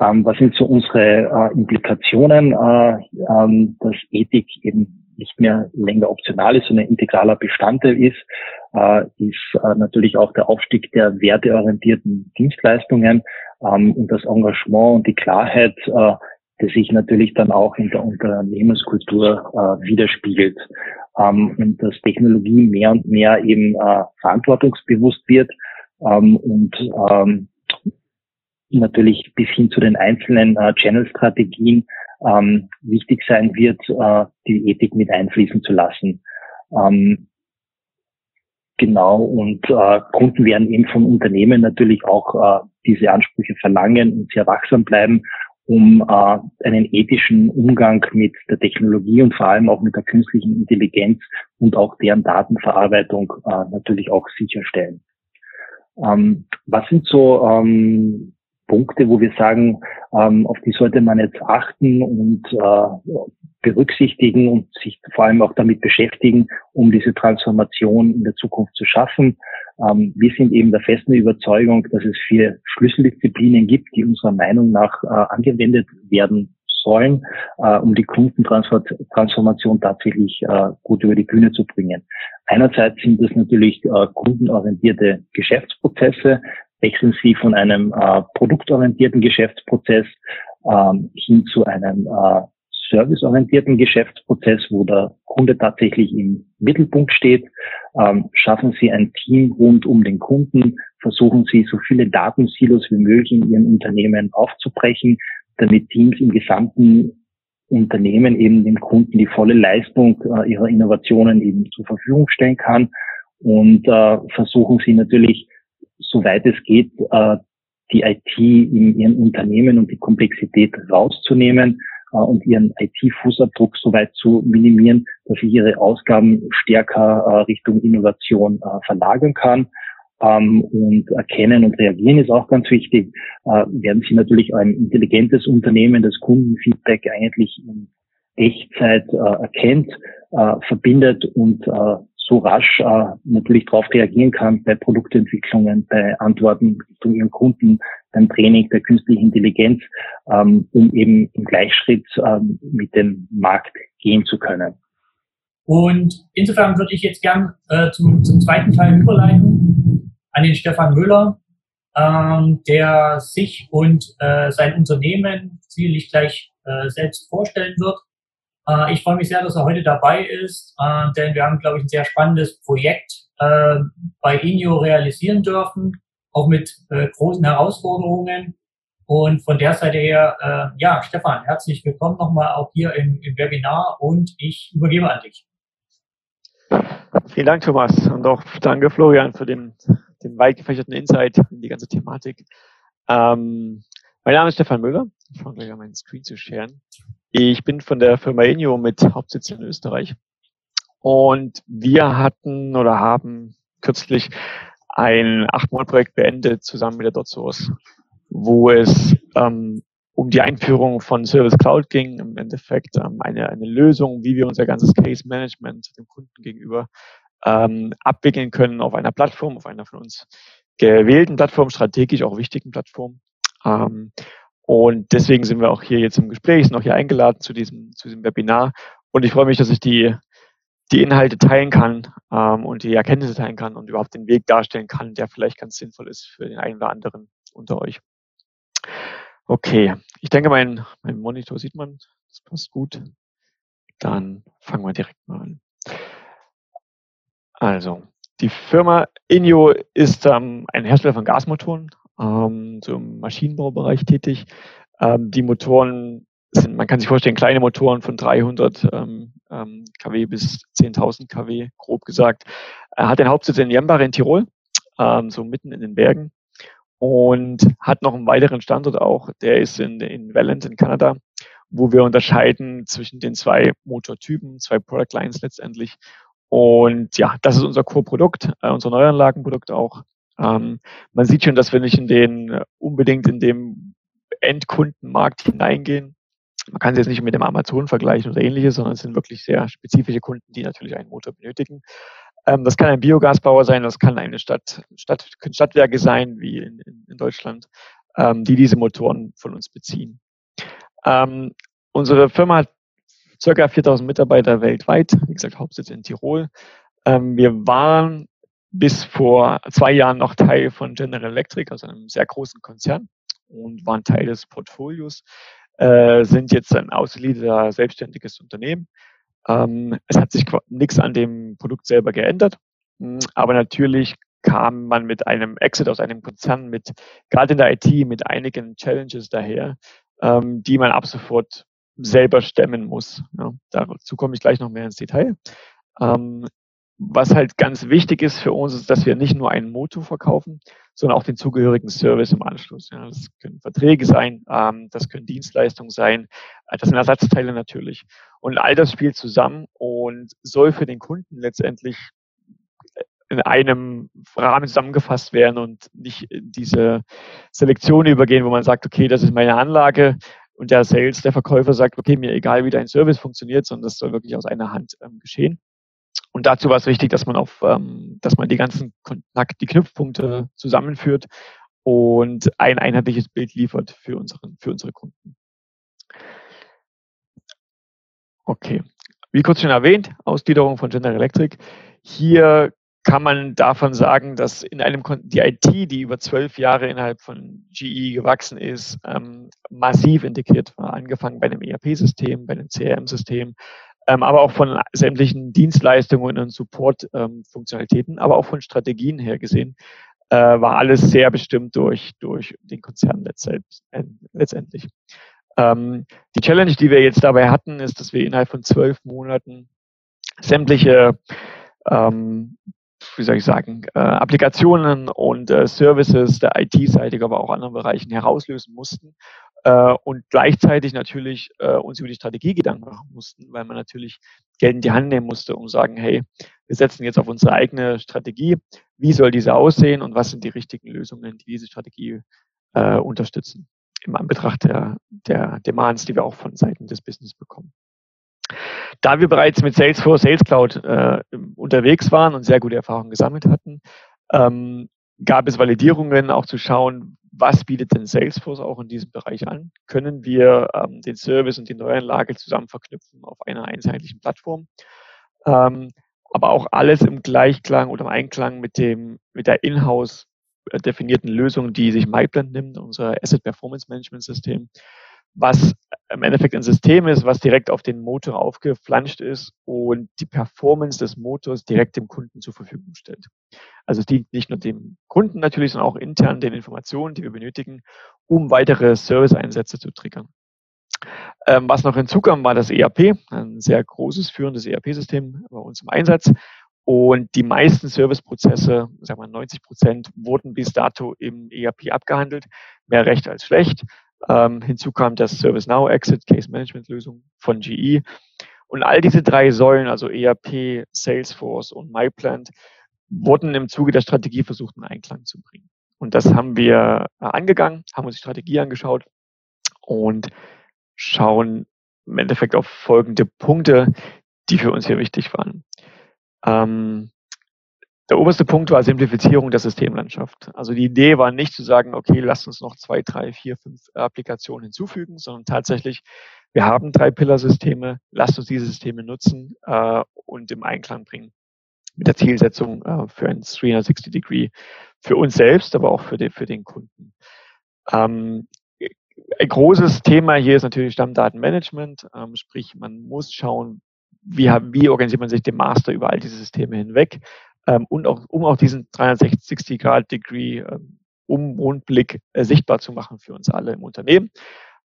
Ähm, was sind so unsere äh, Implikationen, äh, ähm, dass Ethik eben nicht mehr länger optional ist, sondern integraler Bestandteil ist. äh, ist äh, natürlich auch der Aufstieg der werteorientierten Dienstleistungen ähm, und das Engagement und die Klarheit, äh, die sich natürlich dann auch in der Unternehmenskultur äh, widerspiegelt ähm, und dass Technologie mehr und mehr eben äh, verantwortungsbewusst wird ähm, und ähm, natürlich bis hin zu den einzelnen äh, Channel-Strategien ähm, wichtig sein wird, äh, die Ethik mit einfließen zu lassen. Ähm, genau, und äh, Kunden werden eben von Unternehmen natürlich auch äh, diese Ansprüche verlangen und sehr wachsam bleiben, um äh, einen ethischen Umgang mit der Technologie und vor allem auch mit der künstlichen Intelligenz und auch deren Datenverarbeitung äh, natürlich auch sicherstellen. Ähm, was sind so ähm, Punkte, wo wir sagen, ähm, auf die sollte man jetzt achten und äh, berücksichtigen und sich vor allem auch damit beschäftigen, um diese Transformation in der Zukunft zu schaffen. Ähm, wir sind eben der festen Überzeugung, dass es vier Schlüsseldisziplinen gibt, die unserer Meinung nach äh, angewendet werden sollen, äh, um die Kundentransformation tatsächlich äh, gut über die Bühne zu bringen. Einerseits sind das natürlich äh, kundenorientierte Geschäftsprozesse, wechseln Sie von einem äh, produktorientierten Geschäftsprozess ähm, hin zu einem äh, serviceorientierten Geschäftsprozess, wo der Kunde tatsächlich im Mittelpunkt steht. Ähm, schaffen Sie ein Team rund um den Kunden, versuchen Sie so viele Datensilos wie möglich in Ihrem Unternehmen aufzubrechen, damit Teams im gesamten Unternehmen eben dem Kunden die volle Leistung äh, ihrer Innovationen eben zur Verfügung stellen kann und äh, versuchen Sie natürlich soweit es geht, äh, die IT in ihren Unternehmen und die Komplexität rauszunehmen äh, und ihren IT-Fußabdruck soweit zu minimieren, dass sie ihre Ausgaben stärker äh, Richtung Innovation verlagern kann. Ähm, und erkennen und reagieren ist auch ganz wichtig. Werden Sie natürlich ein intelligentes Unternehmen, das Kundenfeedback eigentlich in Echtzeit erkennt, verbindet und so rasch äh, natürlich darauf reagieren kann bei Produktentwicklungen, bei Antworten Richtung ihren Kunden, beim Training der künstlichen Intelligenz, ähm, um eben im Gleichschritt ähm, mit dem Markt gehen zu können. Und insofern würde ich jetzt gern äh, zum, zum zweiten Teil überleiten an den Stefan Müller, ähm, der sich und äh, sein Unternehmen sicherlich gleich äh, selbst vorstellen wird. Äh, ich freue mich sehr, dass er heute dabei ist, äh, denn wir haben, glaube ich, ein sehr spannendes Projekt äh, bei INIO realisieren dürfen, auch mit großen Herausforderungen. Und von der Seite her, ja, Stefan, herzlich willkommen nochmal auch hier im, im Webinar und ich übergebe an dich. Vielen Dank, Thomas. Und auch danke, Florian, für den, den weit gefächerten Insight in die ganze Thematik. Ähm, mein Name ist Stefan Müller. Ich fange gleich an, meinen Screen zu scheren. Ich bin von der Firma Enio mit Hauptsitz in Österreich. Und wir hatten oder haben kürzlich ein Acht-Monat-Projekt beendet zusammen mit der DotSource, wo es ähm, um die Einführung von Service Cloud ging, im Endeffekt ähm, eine, eine Lösung, wie wir unser ganzes Case Management dem Kunden gegenüber ähm, abwickeln können auf einer Plattform, auf einer von uns gewählten Plattform, strategisch auch wichtigen Plattform. Ähm, und deswegen sind wir auch hier jetzt im Gespräch, sind auch hier eingeladen zu diesem, zu diesem Webinar. Und ich freue mich, dass ich die, die Inhalte teilen kann ähm, und die Erkenntnisse teilen kann und überhaupt den Weg darstellen kann, der vielleicht ganz sinnvoll ist für den einen oder anderen unter euch. Okay, ich denke, mein, mein Monitor sieht man, das passt gut. Dann fangen wir direkt mal an. Also, die Firma Inio ist ähm, ein Hersteller von Gasmotoren, ähm, so im Maschinenbaubereich tätig. Ähm, die Motoren sind, man kann sich vorstellen, kleine Motoren von 300 ähm, ähm kW bis 10.000 kW, grob gesagt. Er hat den Hauptsitz in Jembach in Tirol, ähm, so mitten in den Bergen. Und hat noch einen weiteren Standort auch, der ist in, in Welland in Kanada, wo wir unterscheiden zwischen den zwei Motortypen, zwei Product Lines letztendlich. Und ja, das ist unser Core-Produkt, äh, unser Neuanlagenprodukt auch. Ähm, man sieht schon, dass wir nicht in den äh, unbedingt in dem Endkundenmarkt hineingehen. Man kann sie jetzt nicht mit dem Amazon vergleichen oder ähnliches, sondern es sind wirklich sehr spezifische Kunden, die natürlich einen Motor benötigen. Ähm, das kann ein Biogasbauer sein, das kann eine Stadt, Stadt können Stadtwerke sein, wie in, in, in Deutschland, ähm, die diese Motoren von uns beziehen. Ähm, unsere Firma hat circa 4000 Mitarbeiter weltweit, wie gesagt, Hauptsitz in Tirol. Ähm, wir waren bis vor zwei Jahren noch Teil von General Electric, also einem sehr großen Konzern und waren Teil des Portfolios, äh, sind jetzt ein ausgeliefert selbstständiges Unternehmen. Ähm, es hat sich nichts an dem Produkt selber geändert, hm, aber natürlich kam man mit einem Exit aus einem Konzern mit, gerade in der IT, mit einigen Challenges daher, ähm, die man ab sofort selber stemmen muss. Ja, dazu komme ich gleich noch mehr ins Detail. Ähm, was halt ganz wichtig ist für uns, ist, dass wir nicht nur einen Motor verkaufen, sondern auch den zugehörigen Service im Anschluss. Ja, das können Verträge sein, ähm, das können Dienstleistungen sein, äh, das sind Ersatzteile natürlich. Und all das spielt zusammen und soll für den Kunden letztendlich in einem Rahmen zusammengefasst werden und nicht diese Selektion übergehen, wo man sagt, okay, das ist meine Anlage und der Sales, der Verkäufer sagt, okay, mir egal, wie dein Service funktioniert, sondern das soll wirklich aus einer Hand ähm, geschehen. Und dazu war es wichtig, dass man auf, ähm, dass man die ganzen Kontakt, die Knüpfpunkte zusammenführt und ein einheitliches Bild liefert für, unseren, für unsere Kunden. Okay. Wie kurz schon erwähnt, Ausgliederung von General Electric. Hier kann man davon sagen, dass in einem die IT, die über zwölf Jahre innerhalb von GE gewachsen ist, ähm, massiv integriert war. Angefangen bei einem ERP-System, bei einem CRM-System, ähm, aber auch von sämtlichen Dienstleistungen und Support-Funktionalitäten, ähm, aber auch von Strategien her gesehen, äh, war alles sehr bestimmt durch, durch den Konzern äh, letztendlich. Ähm, die Challenge, die wir jetzt dabei hatten, ist, dass wir innerhalb von zwölf Monaten sämtliche ähm, wie soll ich sagen, äh, Applikationen und äh, Services der IT-seitig, aber auch anderen Bereichen herauslösen mussten äh, und gleichzeitig natürlich äh, uns über die Strategie Gedanken machen mussten, weil man natürlich Geld in die Hand nehmen musste, um sagen, hey, wir setzen jetzt auf unsere eigene Strategie, wie soll diese aussehen und was sind die richtigen Lösungen, die diese Strategie äh, unterstützen, im Anbetracht der, der Demands, die wir auch von Seiten des Business bekommen. Da wir bereits mit Salesforce Sales Cloud äh, unterwegs waren und sehr gute Erfahrungen gesammelt hatten, ähm, gab es Validierungen, auch zu schauen, was bietet denn Salesforce auch in diesem Bereich an? Können wir ähm, den Service und die Neuanlage zusammen verknüpfen auf einer einheitlichen Plattform? Ähm, aber auch alles im Gleichklang oder im Einklang mit dem, mit der Inhouse äh, definierten Lösung, die sich MyPlan nimmt, unser Asset Performance Management System, was im Endeffekt ein System ist, was direkt auf den Motor aufgeflanscht ist und die Performance des Motors direkt dem Kunden zur Verfügung stellt. Also es dient nicht nur dem Kunden natürlich, sondern auch intern den Informationen, die wir benötigen, um weitere Service-Einsätze zu triggern. Ähm, was noch hinzukam, war das ERP, ein sehr großes, führendes ERP-System bei uns im Einsatz. Und die meisten Serviceprozesse, sagen wir 90 Prozent, wurden bis dato im ERP abgehandelt. Mehr recht als schlecht. Ähm, hinzu kam das ServiceNow Exit Case Management Lösung von GE. Und all diese drei Säulen, also ERP, Salesforce und MyPlant, wurden im Zuge der Strategie versucht, in Einklang zu bringen. Und das haben wir äh, angegangen, haben uns die Strategie angeschaut und schauen im Endeffekt auf folgende Punkte, die für uns hier wichtig waren. Ähm, der oberste Punkt war Simplifizierung der Systemlandschaft. Also die Idee war nicht zu sagen, okay, lasst uns noch zwei, drei, vier, fünf Applikationen hinzufügen, sondern tatsächlich, wir haben drei Pillar-Systeme, lasst uns diese Systeme nutzen äh, und im Einklang bringen mit der Zielsetzung äh, für ein 360-Degree für uns selbst, aber auch für, die, für den Kunden. Ähm, ein großes Thema hier ist natürlich Stammdatenmanagement, ähm, sprich man muss schauen, wie, wie organisiert man sich den Master über all diese Systeme hinweg ähm, und auch, um auch diesen 360-Grad-Degree ähm, Umrundblick äh, sichtbar zu machen für uns alle im Unternehmen.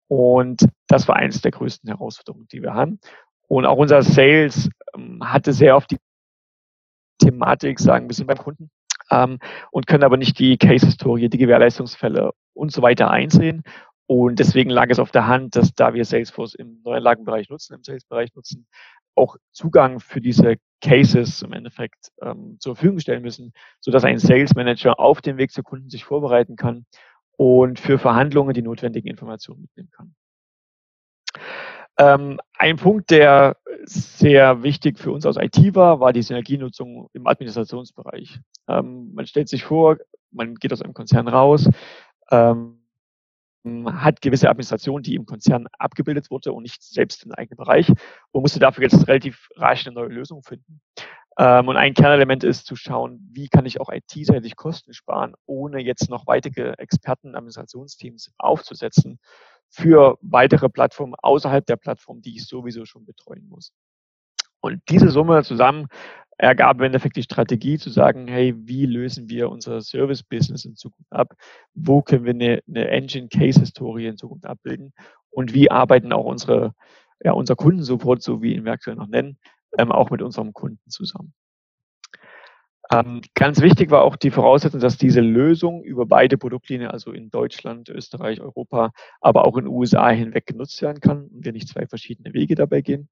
Und das war eines der größten Herausforderungen, die wir haben. Und auch unser Sales ähm, hatte sehr oft die Thematik, sagen wir sind beim Kunden ähm, und können aber nicht die Case-Historie, die Gewährleistungsfälle und so weiter einsehen. Und deswegen lag es auf der Hand, dass da wir Salesforce im Neuanlagenbereich nutzen, im Sales-Bereich nutzen, auch Zugang für diese Cases im Endeffekt ähm, zur Verfügung stellen müssen, sodass ein Sales Manager auf dem Weg zu Kunden sich vorbereiten kann und für Verhandlungen die notwendigen Informationen mitnehmen kann. Ähm, ein Punkt, der sehr wichtig für uns aus IT war, war die Synergienutzung im Administrationsbereich. Ähm, man stellt sich vor, man geht aus einem Konzern raus, ähm, hat gewisse Administration, die im Konzern abgebildet wurde und nicht selbst im eigenen Bereich und musste dafür jetzt relativ rasch eine neue Lösung finden. Ähm, und ein Kernelement ist zu schauen, wie kann ich auch IT-seitig Kosten sparen, ohne jetzt noch weitere Experten, Administrationsteams aufzusetzen für weitere Plattformen außerhalb der Plattform, die ich sowieso schon betreuen muss. Und diese Summe zusammen ergab im Endeffekt die Strategie zu sagen, hey, wie lösen wir unser Service-Business in Zukunft ab? Wo können wir eine, eine Engine-Case-Historie in Zukunft abbilden? Und wie arbeiten auch unsere, ja, unser Kundensupport, so wie ihn wir aktuell noch nennen, ähm, auch mit unserem Kunden zusammen? Ähm, ganz wichtig war auch die Voraussetzung, dass diese Lösung über beide Produktlinien, also in Deutschland, Österreich, Europa, aber auch in den USA hinweg genutzt werden kann und wir nicht zwei verschiedene Wege dabei gehen.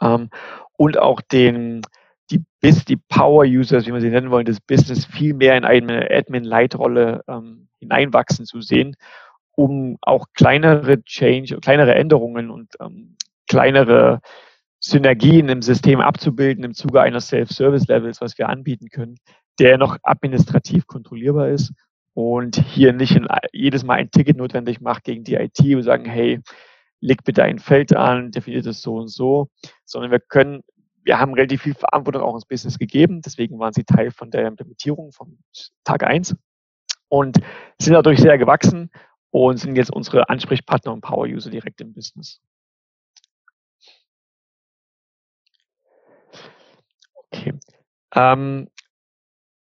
Ähm, und auch den, die, bis die Power-Users, wie man sie nennen wollen, das Business viel mehr in eine Admin-Leitrolle ähm, hineinwachsen zu sehen, um auch kleinere Change, kleinere Änderungen und ähm, kleinere Synergien im System abzubilden im Zuge eines Self-Service-Levels, was wir anbieten können, der noch administrativ kontrollierbar ist und hier nicht in, jedes Mal ein Ticket notwendig macht gegen die IT und sagen, hey, leg bitte ein Feld an, definiert es so und so, sondern wir können wir haben relativ viel Verantwortung auch ins Business gegeben, deswegen waren sie Teil von der Implementierung von Tag eins und sind dadurch sehr gewachsen und sind jetzt unsere Ansprechpartner und Power-User direkt im Business. Okay. Ähm,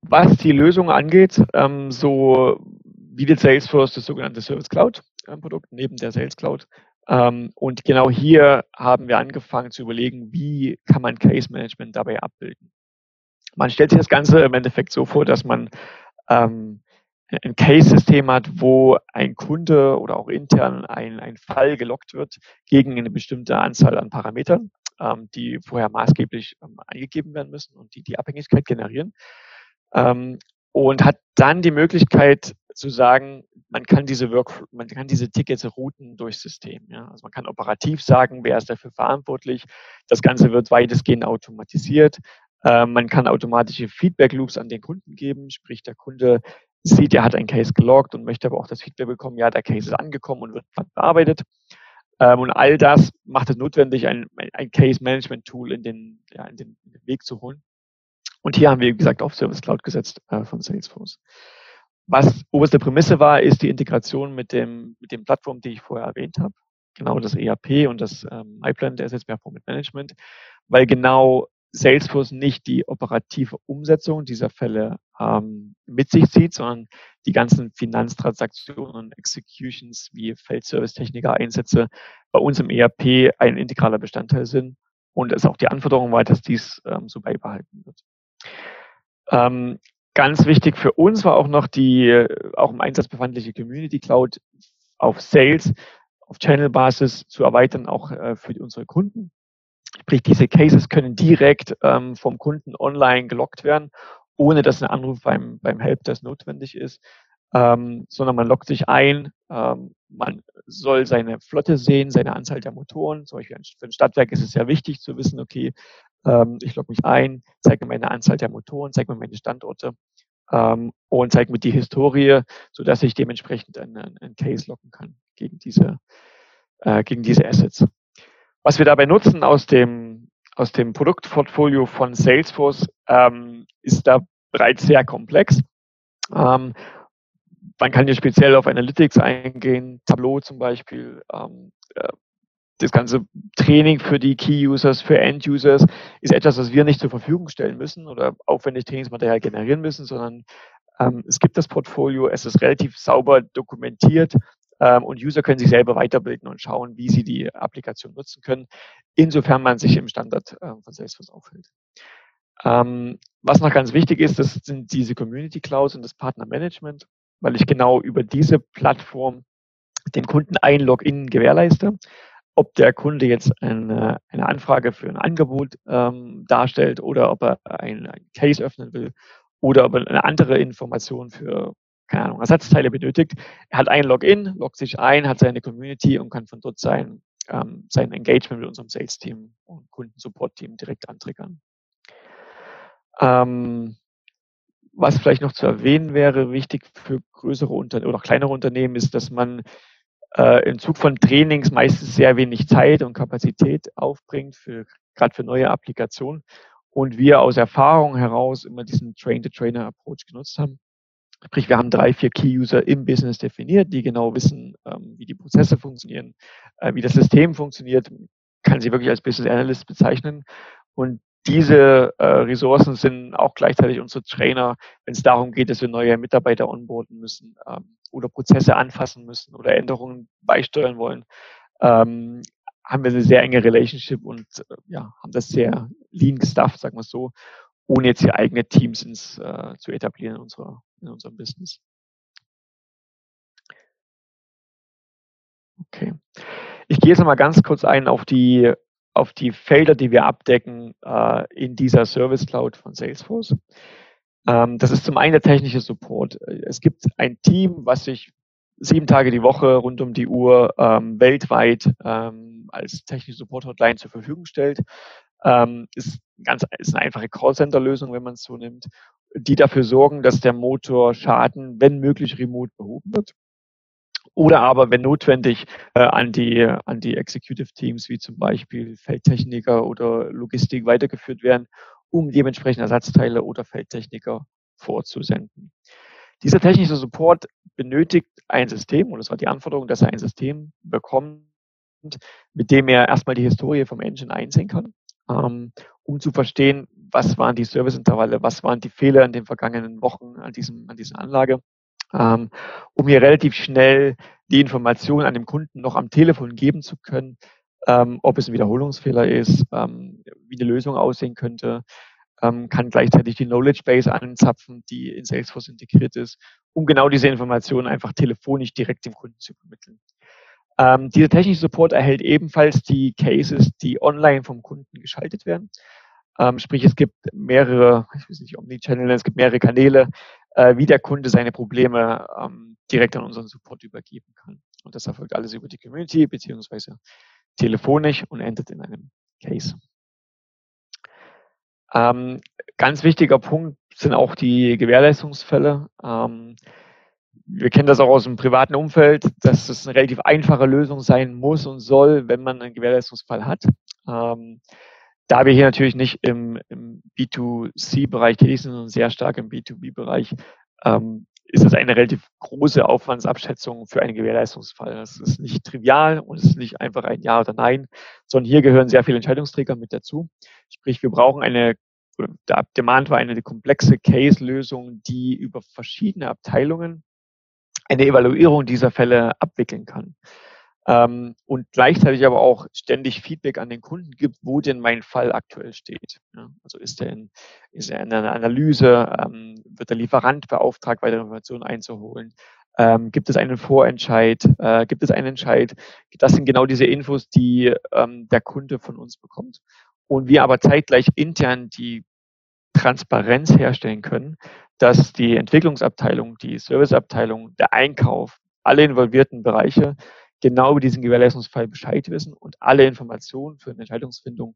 was die Lösung angeht, ähm, so bietet Salesforce das sogenannte Service Cloud Produkt neben der Sales Cloud ähm, und genau hier haben wir angefangen zu überlegen, wie kann man Case Management dabei abbilden. Man stellt sich das Ganze im Endeffekt so vor, dass man ähm, ein Case-System hat, wo ein Kunde oder auch intern ein, ein Fall gelockt wird gegen eine bestimmte Anzahl an Parametern, ähm, die vorher maßgeblich ähm, eingegeben werden müssen und die die Abhängigkeit generieren. Ähm, und hat dann die Möglichkeit zu sagen, man kann diese Work, man kann diese Tickets routen durchs System. Ja? Also man kann operativ sagen, wer ist dafür verantwortlich. Das Ganze wird weitestgehend automatisiert. Äh, man kann automatische Feedback Loops an den Kunden geben, sprich der Kunde sieht, er hat ein Case geloggt und möchte aber auch das Feedback bekommen, ja, der Case ist angekommen und wird bearbeitet. Ähm, und all das macht es notwendig, ein, ein Case Management Tool in den, ja, in den Weg zu holen. Und hier haben wir, wie gesagt, auf Service Cloud gesetzt äh, von Salesforce. Was oberste Prämisse war, ist die Integration mit dem, mit dem Plattform, die ich vorher erwähnt habe. Genau das ERP und das ähm, iPlan, der SSP Performance Management, weil genau Salesforce nicht die operative Umsetzung dieser Fälle ähm, mit sich zieht, sondern die ganzen Finanztransaktionen und Executions wie Feldservice-Techniker Einsätze bei uns im ERP ein integraler Bestandteil sind und es auch die Anforderung war, dass dies ähm, so beibehalten wird. Ähm, ganz wichtig für uns war auch noch die äh, auch im Einsatz befandliche Community Cloud auf Sales, auf Channel-Basis zu erweitern, auch äh, für unsere Kunden. Sprich, diese Cases können direkt ähm, vom Kunden online gelockt werden, ohne dass ein Anruf beim, beim Helpdesk notwendig ist, ähm, sondern man lockt sich ein, ähm, man soll seine Flotte sehen, seine Anzahl der Motoren. Zum Beispiel für ein Stadtwerk ist es sehr wichtig zu wissen, okay, ähm, ich logge mich ein, zeige mir meine Anzahl der Motoren, zeige mir meine Standorte ähm, und zeige mir die Historie, so dass ich dementsprechend einen, einen Case locken kann gegen diese, äh, gegen diese Assets. Was wir dabei nutzen aus dem, aus dem Produktportfolio von Salesforce, ähm, ist da bereits sehr komplex. Ähm, man kann hier speziell auf Analytics eingehen, Tableau zum Beispiel, ähm, äh, das ganze Training für die Key-Users, für End-Users ist etwas, was wir nicht zur Verfügung stellen müssen oder aufwendig Trainingsmaterial generieren müssen, sondern ähm, es gibt das Portfolio, es ist relativ sauber dokumentiert ähm, und User können sich selber weiterbilden und schauen, wie sie die Applikation nutzen können, insofern man sich im Standard äh, von Salesforce aufhält. Ähm, was noch ganz wichtig ist, das sind diese Community Clouds und das Partner Management, weil ich genau über diese Plattform den Kunden ein Login gewährleiste ob der Kunde jetzt eine, eine Anfrage für ein Angebot ähm, darstellt oder ob er einen, Case öffnen will oder ob er eine andere Information für, keine Ahnung, Ersatzteile benötigt. Er hat ein Login, loggt sich ein, hat seine Community und kann von dort sein, ähm, sein Engagement mit unserem Sales-Team und Kundensupport-Team direkt antriggern. Ähm, was vielleicht noch zu erwähnen wäre, wichtig für größere Unternehmen oder kleinere Unternehmen, ist, dass man äh, im Zug von Trainings meistens sehr wenig Zeit und Kapazität aufbringt, für, gerade für neue Applikationen. und wir aus Erfahrung heraus immer diesen Train-the-Trainer-Approach genutzt haben. Sprich, wir haben drei, vier Key-User im Business definiert, die genau wissen, ähm, wie die Prozesse funktionieren, äh, wie das System funktioniert, kann sie wirklich als Business Analyst bezeichnen. Und diese äh, Ressourcen sind auch gleichzeitig unsere Trainer, wenn es darum geht, dass wir neue Mitarbeiter onboarden müssen ähm, oder Prozesse anfassen müssen oder Änderungen beisteuern wollen, ähm, haben wir eine sehr enge Relationship und äh, ja, haben das sehr lean gestafft, sagen wir es so, ohne jetzt hier eigene Teams ins, äh, zu etablieren in, unserer, in unserem Business. Okay. Ich gehe jetzt nochmal ganz kurz ein auf die, auf die Felder, die wir abdecken äh, in dieser Service Cloud von Salesforce. Ähm, das ist zum einen der technische Support. Es gibt ein Team, was sich sieben Tage die Woche rund um die Uhr ähm, weltweit ähm, als technische Support-Hotline zur Verfügung stellt. Ähm, ist, ganz, ist eine einfache Callcenter-Lösung, wenn man es so nimmt, die dafür sorgen, dass der Motor Schaden, wenn möglich, remote behoben wird oder aber, wenn notwendig, äh, an, die, an die Executive Teams wie zum Beispiel Feldtechniker oder Logistik weitergeführt werden, um dementsprechend Ersatzteile oder Feldtechniker vorzusenden. Dieser technische Support benötigt ein System, und das war die Anforderung, dass er ein System bekommt, mit dem er erstmal die Historie vom Engine einsehen kann, ähm, um zu verstehen, was waren die Serviceintervalle, was waren die Fehler in den vergangenen Wochen an, diesem, an dieser Anlage ähm, um hier relativ schnell die Information an dem Kunden noch am Telefon geben zu können, ähm, ob es ein Wiederholungsfehler ist, ähm, wie eine Lösung aussehen könnte, ähm, kann gleichzeitig die Knowledge Base anzapfen, die in Salesforce integriert ist, um genau diese Informationen einfach telefonisch direkt dem Kunden zu vermitteln. Ähm, dieser technische Support erhält ebenfalls die Cases, die online vom Kunden geschaltet werden. Ähm, sprich, es gibt mehrere, ich weiß nicht, Omnichannel, es gibt mehrere Kanäle, äh, wie der Kunde seine Probleme ähm, direkt an unseren Support übergeben kann. Und das erfolgt alles über die Community beziehungsweise telefonisch und endet in einem Case. Ähm, ganz wichtiger Punkt sind auch die Gewährleistungsfälle. Ähm, wir kennen das auch aus dem privaten Umfeld, dass es eine relativ einfache Lösung sein muss und soll, wenn man einen Gewährleistungsfall hat. Ähm, da wir hier natürlich nicht im, im B2C-Bereich tätig sind, sondern sehr stark im B2B-Bereich, ähm, ist das eine relativ große Aufwandsabschätzung für einen Gewährleistungsfall. Das ist nicht trivial und es ist nicht einfach ein Ja oder Nein, sondern hier gehören sehr viele Entscheidungsträger mit dazu. Sprich, wir brauchen eine, der Demand war eine komplexe Case-Lösung, die über verschiedene Abteilungen eine Evaluierung dieser Fälle abwickeln kann ähm, und gleichzeitig aber auch ständig Feedback an den Kunden gibt, wo denn mein Fall aktuell steht. Ja, also ist er in, ist er in einer Analyse, ähm, wird der Lieferant beauftragt, weitere Informationen einzuholen, ähm, gibt es einen Vorentscheid, äh, gibt es einen Entscheid. Das sind genau diese Infos, die ähm, der Kunde von uns bekommt. Und wir aber zeitgleich intern die Transparenz herstellen können, dass die Entwicklungsabteilung, die Serviceabteilung, der Einkauf, alle involvierten Bereiche genau über diesen Gewährleistungsfall Bescheid wissen und alle Informationen für eine Entscheidungsfindung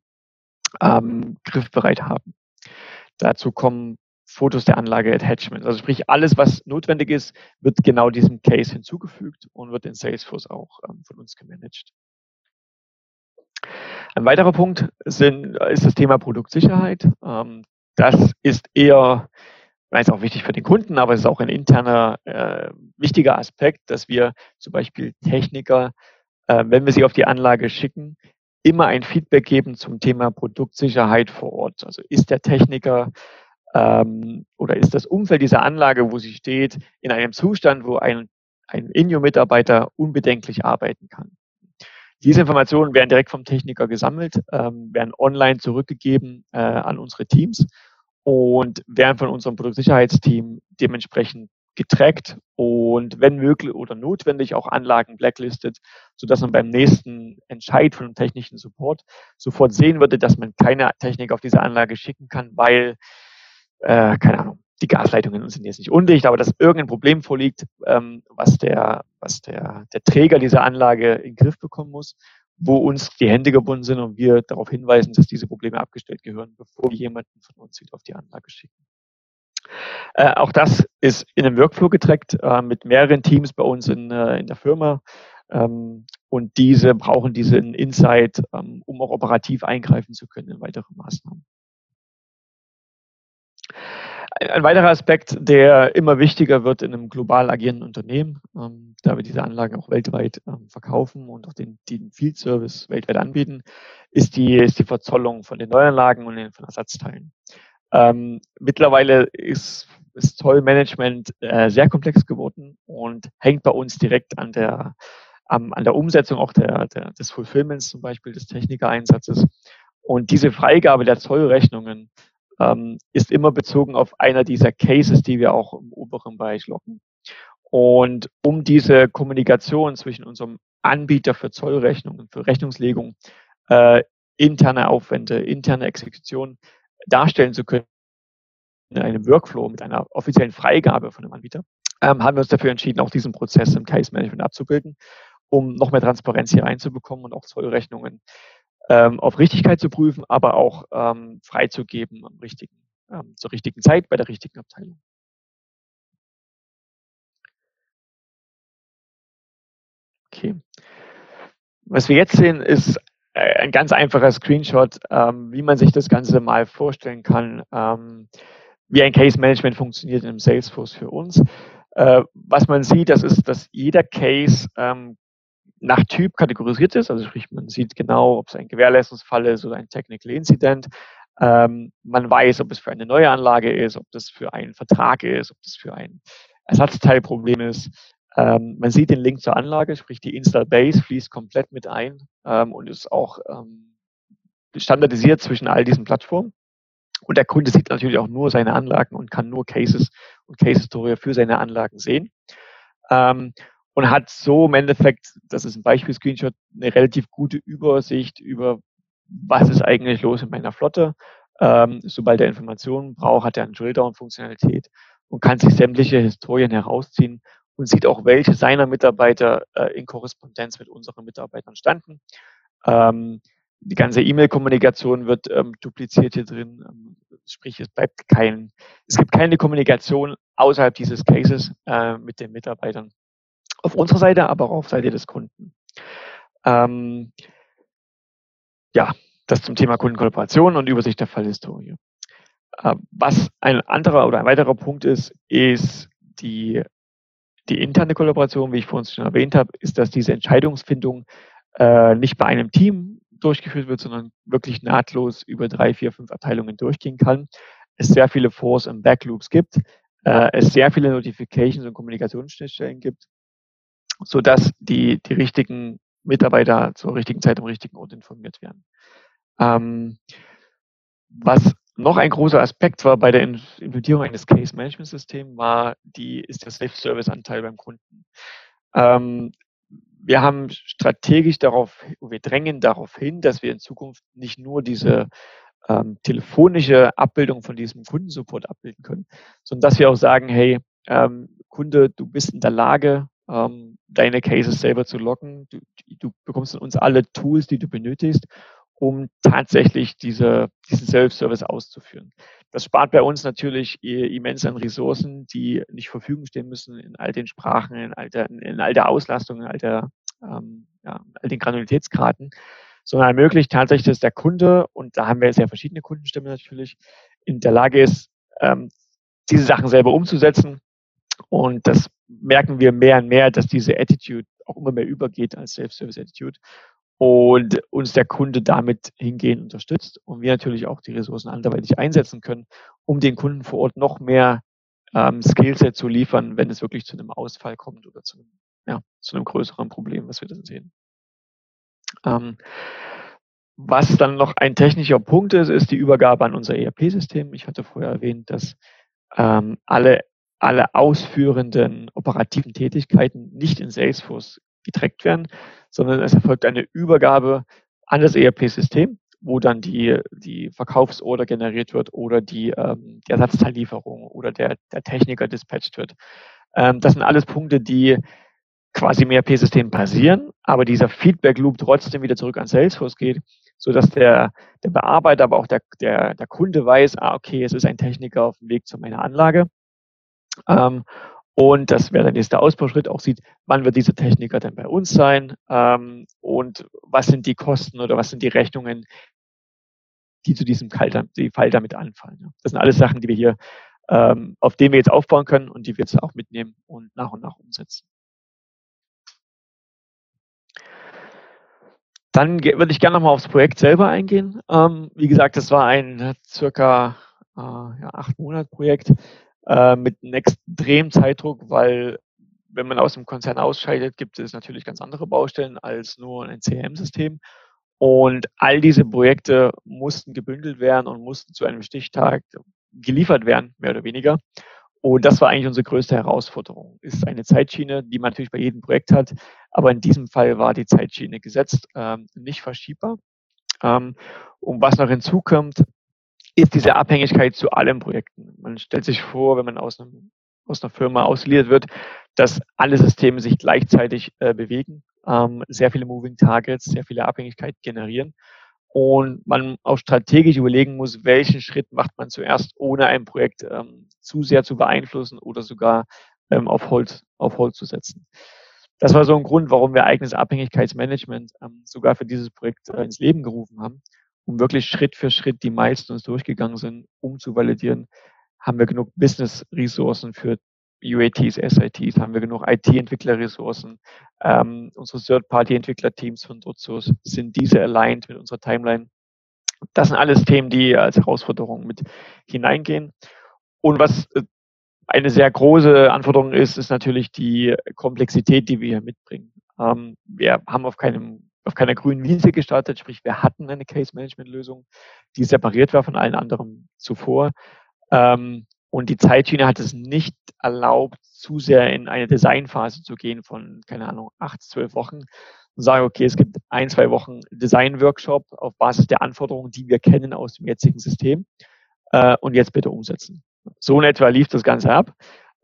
ähm, griffbereit haben. Dazu kommen Fotos der Anlage, Attachments. Also sprich, alles, was notwendig ist, wird genau diesem Case hinzugefügt und wird in Salesforce auch ähm, von uns gemanagt. Ein weiterer Punkt sind, ist das Thema Produktsicherheit. Ähm, das ist eher ist auch wichtig für den Kunden, aber es ist auch ein interner äh, wichtiger Aspekt, dass wir zum Beispiel Techniker, äh, wenn wir sie auf die Anlage schicken, immer ein Feedback geben zum Thema Produktsicherheit vor Ort. Also ist der Techniker ähm, oder ist das Umfeld dieser Anlage, wo sie steht, in einem Zustand, wo ein, ein Inio-Mitarbeiter unbedenklich arbeiten kann. Diese Informationen werden direkt vom Techniker gesammelt, ähm, werden online zurückgegeben äh, an unsere Teams und werden von unserem Produktsicherheitsteam dementsprechend getrackt und wenn möglich oder notwendig auch Anlagen blacklistet, sodass man beim nächsten Entscheid von dem technischen Support sofort sehen würde, dass man keine Technik auf diese Anlage schicken kann, weil, äh, keine Ahnung, die Gasleitungen sind jetzt nicht undicht, aber dass irgendein Problem vorliegt, ähm, was, der, was der, der Träger dieser Anlage in den Griff bekommen muss wo uns die Hände gebunden sind und wir darauf hinweisen, dass diese Probleme abgestellt gehören, bevor wir jemanden von uns wieder auf die Anlage schicken. Äh, auch das ist in einem Workflow getrackt äh, mit mehreren Teams bei uns in, äh, in der Firma. Ähm, und diese brauchen diesen Insight, ähm, um auch operativ eingreifen zu können in weitere Maßnahmen. Ein weiterer Aspekt, der immer wichtiger wird in einem global agierenden Unternehmen, ähm, da wir diese Anlagen auch weltweit ähm, verkaufen und auch den, den Field Service weltweit anbieten, ist die, ist die Verzollung von den Neuanlagen und den von Ersatzteilen. Ähm, mittlerweile ist, ist Zollmanagement äh, sehr komplex geworden und hängt bei uns direkt an der, am, an der Umsetzung auch der, der, des Fulfillments, zum Beispiel des Technikereinsatzes. Und diese Freigabe der Zollrechnungen ähm, ist immer bezogen auf einer dieser Cases, die wir auch im oberen Bereich locken. Und um diese Kommunikation zwischen unserem Anbieter für Zollrechnungen, für Rechnungslegung, äh, interne Aufwände, interne Exekution darstellen zu können, einem Workflow mit einer offiziellen Freigabe von dem Anbieter, ähm, haben wir uns dafür entschieden, auch diesen Prozess im Case Management abzubilden, um noch mehr Transparenz hier reinzubekommen und auch Zollrechnungen ähm, auf Richtigkeit zu prüfen, aber auch ähm, freizugeben am richtigen, ähm, zur richtigen Zeit bei der richtigen Abteilung. Okay. Was wir jetzt sehen, ist äh, ein ganz einfacher Screenshot, ähm, wie man sich das Ganze mal vorstellen kann, ähm, wie ein Case Management funktioniert im Salesforce für uns. Äh, was man sieht, das ist, dass jeder Case ähm, nach Typ kategorisiert ist. Also sprich, man sieht genau, ob es ein Gewährleistungsfall ist oder ein Technical Incident. Ähm, man weiß, ob es für eine neue Anlage ist, ob das für einen Vertrag ist, ob das für ein Ersatzteilproblem ist. Ähm, man sieht den Link zur Anlage, sprich die Install Base fließt komplett mit ein ähm, und ist auch ähm, standardisiert zwischen all diesen Plattformen. Und der Kunde sieht natürlich auch nur seine Anlagen und kann nur Cases und Case Historie für seine Anlagen sehen. Ähm, und hat so im Endeffekt, das ist ein Beispiel-Screenshot, eine relativ gute Übersicht über, was ist eigentlich los in meiner Flotte. Ähm, sobald er Informationen braucht, hat er eine Drilldown-Funktionalität und kann sich sämtliche Historien herausziehen und sieht auch, welche seiner Mitarbeiter äh, in Korrespondenz mit unseren Mitarbeitern standen. Ähm, die ganze E-Mail-Kommunikation wird ähm, dupliziert hier drin, ähm, sprich es bleibt kein, es gibt keine Kommunikation außerhalb dieses Cases äh, mit den Mitarbeitern auf unserer Seite, aber auch auf Seite des Kunden. Ähm, ja, das zum Thema Kundenkollaboration und Übersicht der Fallhistorie. Äh, was ein anderer oder ein weiterer Punkt ist, ist die, die interne Kollaboration, wie ich vorhin schon erwähnt habe, ist, dass diese Entscheidungsfindung äh, nicht bei einem Team durchgeführt wird, sondern wirklich nahtlos über drei, vier, fünf Abteilungen durchgehen kann. Es sehr viele Force und Backloops gibt, äh, es sehr viele Notifications und Kommunikationsschnittstellen gibt so dass die, die richtigen Mitarbeiter zur richtigen Zeit am richtigen Ort informiert werden. Ähm, was noch ein großer Aspekt war bei der Implementierung eines Case Management Systems war die, ist der Self-Service Anteil beim Kunden. Ähm, wir haben strategisch darauf, wir drängen darauf hin, dass wir in Zukunft nicht nur diese ähm, telefonische Abbildung von diesem Kundensupport abbilden können, sondern dass wir auch sagen, hey, ähm, Kunde, du bist in der Lage, ähm, deine Cases selber zu locken. Du, du bekommst von uns alle Tools, die du benötigst, um tatsächlich diese, diesen Self-Service auszuführen. Das spart bei uns natürlich immens an Ressourcen, die nicht zur Verfügung stehen müssen in all den Sprachen, in all der, in all der Auslastung, in all, der, ähm, ja, all den Granularitätsgraden, sondern ermöglicht tatsächlich, dass der Kunde, und da haben wir sehr verschiedene Kundenstimmen natürlich, in der Lage ist, ähm, diese Sachen selber umzusetzen. Und das merken wir mehr und mehr, dass diese Attitude auch immer mehr übergeht als Self-Service-Attitude und uns der Kunde damit hingehend unterstützt und wir natürlich auch die Ressourcen anderweitig einsetzen können, um den Kunden vor Ort noch mehr ähm, Skillset zu liefern, wenn es wirklich zu einem Ausfall kommt oder zu einem, ja, zu einem größeren Problem, was wir dann sehen. Ähm, was dann noch ein technischer Punkt ist, ist die Übergabe an unser ERP-System. Ich hatte vorher erwähnt, dass ähm, alle alle ausführenden operativen Tätigkeiten nicht in Salesforce getrackt werden, sondern es erfolgt eine Übergabe an das ERP-System, wo dann die, die Verkaufsorder generiert wird oder die, ähm, die Ersatzteillieferung oder der, der Techniker dispatcht wird. Ähm, das sind alles Punkte, die quasi im ERP-System passieren, aber dieser Feedback-Loop trotzdem wieder zurück an Salesforce geht, so dass der, der Bearbeiter, aber auch der, der, der Kunde weiß, ah, okay, es ist ein Techniker auf dem Weg zu meiner Anlage ähm, und das wäre der nächste Ausbauschritt, auch sieht, wann wird dieser Techniker denn bei uns sein ähm, und was sind die Kosten oder was sind die Rechnungen, die zu diesem Fall damit anfallen. Ja. Das sind alles Sachen, die wir hier, ähm, auf denen wir jetzt aufbauen können und die wir jetzt auch mitnehmen und nach und nach umsetzen. Dann würde ich gerne nochmal aufs Projekt selber eingehen. Ähm, wie gesagt, das war ein circa äh, ja, acht Monat Projekt äh, mit einem extremen Zeitdruck, weil wenn man aus dem Konzern ausscheidet, gibt es natürlich ganz andere Baustellen als nur ein CRM-System. Und all diese Projekte mussten gebündelt werden und mussten zu einem Stichtag geliefert werden, mehr oder weniger. Und das war eigentlich unsere größte Herausforderung. Ist eine Zeitschiene, die man natürlich bei jedem Projekt hat, aber in diesem Fall war die Zeitschiene gesetzt, ähm, nicht verschiebbar. Ähm, und was noch hinzukommt, ist diese Abhängigkeit zu allen Projekten. Man stellt sich vor, wenn man aus, einem, aus einer Firma ausgeliefert wird, dass alle Systeme sich gleichzeitig äh, bewegen, ähm, sehr viele Moving Targets, sehr viele Abhängigkeiten generieren und man auch strategisch überlegen muss, welchen Schritt macht man zuerst, ohne ein Projekt ähm, zu sehr zu beeinflussen oder sogar ähm, auf Hold, auf Hold zu setzen. Das war so ein Grund, warum wir eigenes Abhängigkeitsmanagement ähm, sogar für dieses Projekt äh, ins Leben gerufen haben, um wirklich Schritt für Schritt die Milestones durchgegangen sind, um zu validieren, haben wir genug Business-Ressourcen für UATs, SITs, haben wir genug IT-Entwicklerressourcen. Ähm, unsere Third-Party-Entwicklerteams von Dotsos sind diese aligned mit unserer Timeline. Das sind alles Themen, die als Herausforderung mit hineingehen. Und was äh, eine sehr große Anforderung ist, ist natürlich die Komplexität, die wir hier mitbringen. Ähm, wir haben auf keinem auf keiner grünen Wiese gestartet, sprich wir hatten eine Case-Management-Lösung, die separiert war von allen anderen zuvor. Ähm, und die Zeitschiene hat es nicht erlaubt, zu sehr in eine Designphase zu gehen von, keine Ahnung, acht, zwölf Wochen und sagen, okay, es gibt ein, zwei Wochen Design-Workshop auf Basis der Anforderungen, die wir kennen aus dem jetzigen System äh, und jetzt bitte umsetzen. So in etwa lief das Ganze ab.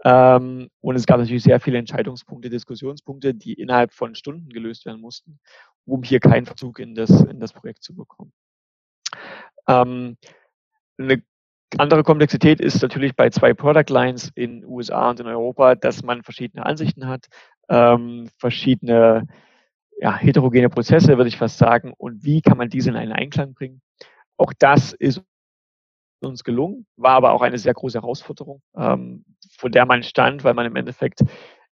Ähm, und es gab natürlich sehr viele Entscheidungspunkte, Diskussionspunkte, die innerhalb von Stunden gelöst werden mussten, um hier keinen Verzug in das, in das Projekt zu bekommen. Ähm, eine andere Komplexität ist natürlich bei zwei Product Lines in USA und in Europa, dass man verschiedene Ansichten hat, ähm, verschiedene ja, heterogene Prozesse, würde ich fast sagen. Und wie kann man diese in einen Einklang bringen? Auch das ist uns gelungen, war aber auch eine sehr große Herausforderung, ähm, von der man stand, weil man im Endeffekt,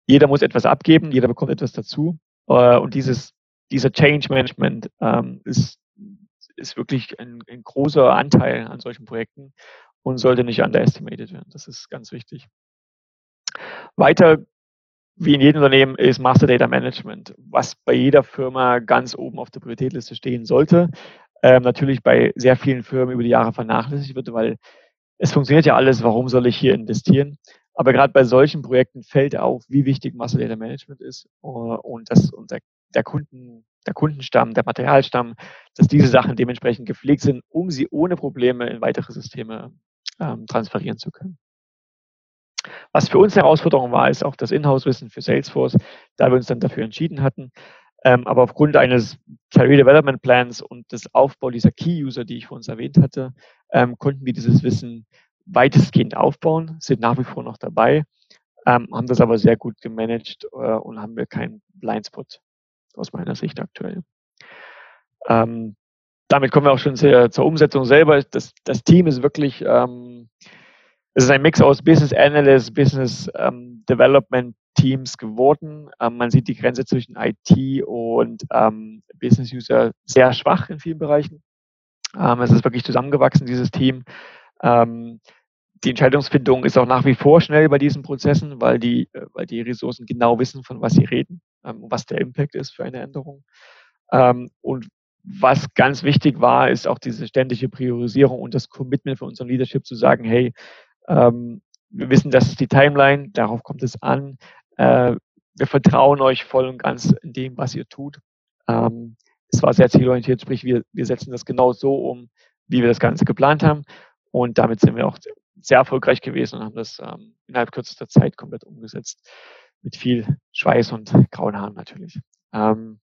jeder muss etwas abgeben, jeder bekommt etwas dazu. Äh, und dieses, dieser Change Management ähm, ist ist wirklich ein, ein großer Anteil an solchen Projekten und sollte nicht underestimated werden. Das ist ganz wichtig. Weiter, wie in jedem Unternehmen, ist Master Data Management, was bei jeder Firma ganz oben auf der Prioritätliste stehen sollte. Ähm, natürlich bei sehr vielen Firmen über die Jahre vernachlässigt wird, weil es funktioniert ja alles, warum soll ich hier investieren? Aber gerade bei solchen Projekten fällt auf, wie wichtig Master Data Management ist äh, und, das, und der, Kunden der Kundenstamm, der Materialstamm, dass diese Sachen dementsprechend gepflegt sind, um sie ohne Probleme in weitere Systeme ähm, transferieren zu können. Was für uns Herausforderung war, ist auch das Inhouse-Wissen für Salesforce, da wir uns dann dafür entschieden hatten. Ähm, aber aufgrund eines Career Development Plans und des Aufbau dieser Key-User, die ich vor uns erwähnt hatte, ähm, konnten wir dieses Wissen weitestgehend aufbauen, sind nach wie vor noch dabei, ähm, haben das aber sehr gut gemanagt äh, und haben wir keinen Blindspot aus meiner Sicht aktuell. Ähm, damit kommen wir auch schon zur, zur Umsetzung selber. Das, das, Team ist wirklich, ähm, es ist ein Mix aus Business Analyst, Business ähm, Development Teams geworden. Ähm, man sieht die Grenze zwischen IT und ähm, Business User sehr schwach in vielen Bereichen. Ähm, es ist wirklich zusammengewachsen, dieses Team. Ähm, die Entscheidungsfindung ist auch nach wie vor schnell bei diesen Prozessen, weil die, äh, weil die Ressourcen genau wissen, von was sie reden, ähm, was der Impact ist für eine Änderung. Ähm, und was ganz wichtig war, ist auch diese ständige Priorisierung und das Commitment für unseren Leadership zu sagen, hey, wir wissen, das ist die Timeline, darauf kommt es an. Äh, wir vertrauen euch voll und ganz in dem, was ihr tut. Ähm, es war sehr zielorientiert, sprich, wir, wir setzen das genau so um, wie wir das Ganze geplant haben. Und damit sind wir auch sehr erfolgreich gewesen und haben das ähm, innerhalb kürzester Zeit komplett umgesetzt. Mit viel Schweiß und grauen Haaren natürlich. Ähm,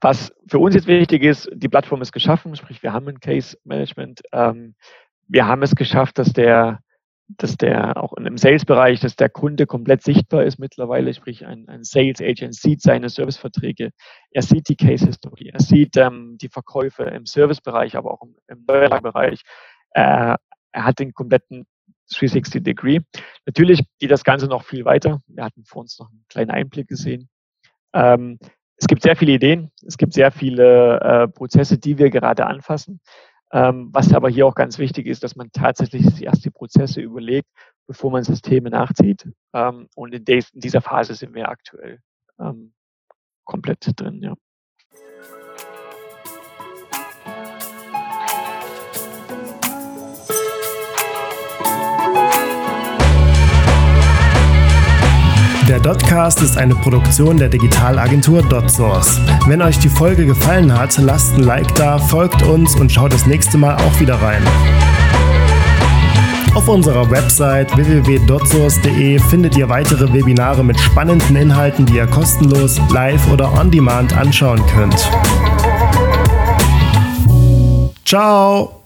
was für uns jetzt wichtig ist, die Plattform ist geschaffen, sprich wir haben ein Case Management. Ähm, wir haben es geschafft, dass der, dass der auch im Sales-Bereich, dass der Kunde komplett sichtbar ist mittlerweile, sprich ein, ein Sales Agent sieht seine Serviceverträge, er sieht die Case History, er sieht ähm, die Verkäufe im Servicebereich, aber auch im, im Steuerbereich. Äh, er hat den kompletten 360 Degree. Natürlich geht das Ganze noch viel weiter. Wir hatten vor uns noch einen kleinen Einblick gesehen. Ähm, es gibt sehr viele Ideen, es gibt sehr viele äh, Prozesse, die wir gerade anfassen. Ähm, was aber hier auch ganz wichtig ist, dass man tatsächlich erst die Prozesse überlegt, bevor man Systeme nachzieht. Ähm, und in, dieser Phase sind wir aktuell ähm, komplett drin, ja. Der Dotcast ist eine Produktion der Digitalagentur DotSource. Wenn euch die Folge gefallen hat, lasst ein Like da, folgt uns und schaut das nächste Mal auch wieder rein. Auf unserer Website www.dotsource.de findet ihr weitere Webinare mit spannenden Inhalten, die ihr kostenlos, live oder on demand anschauen könnt. Ciao!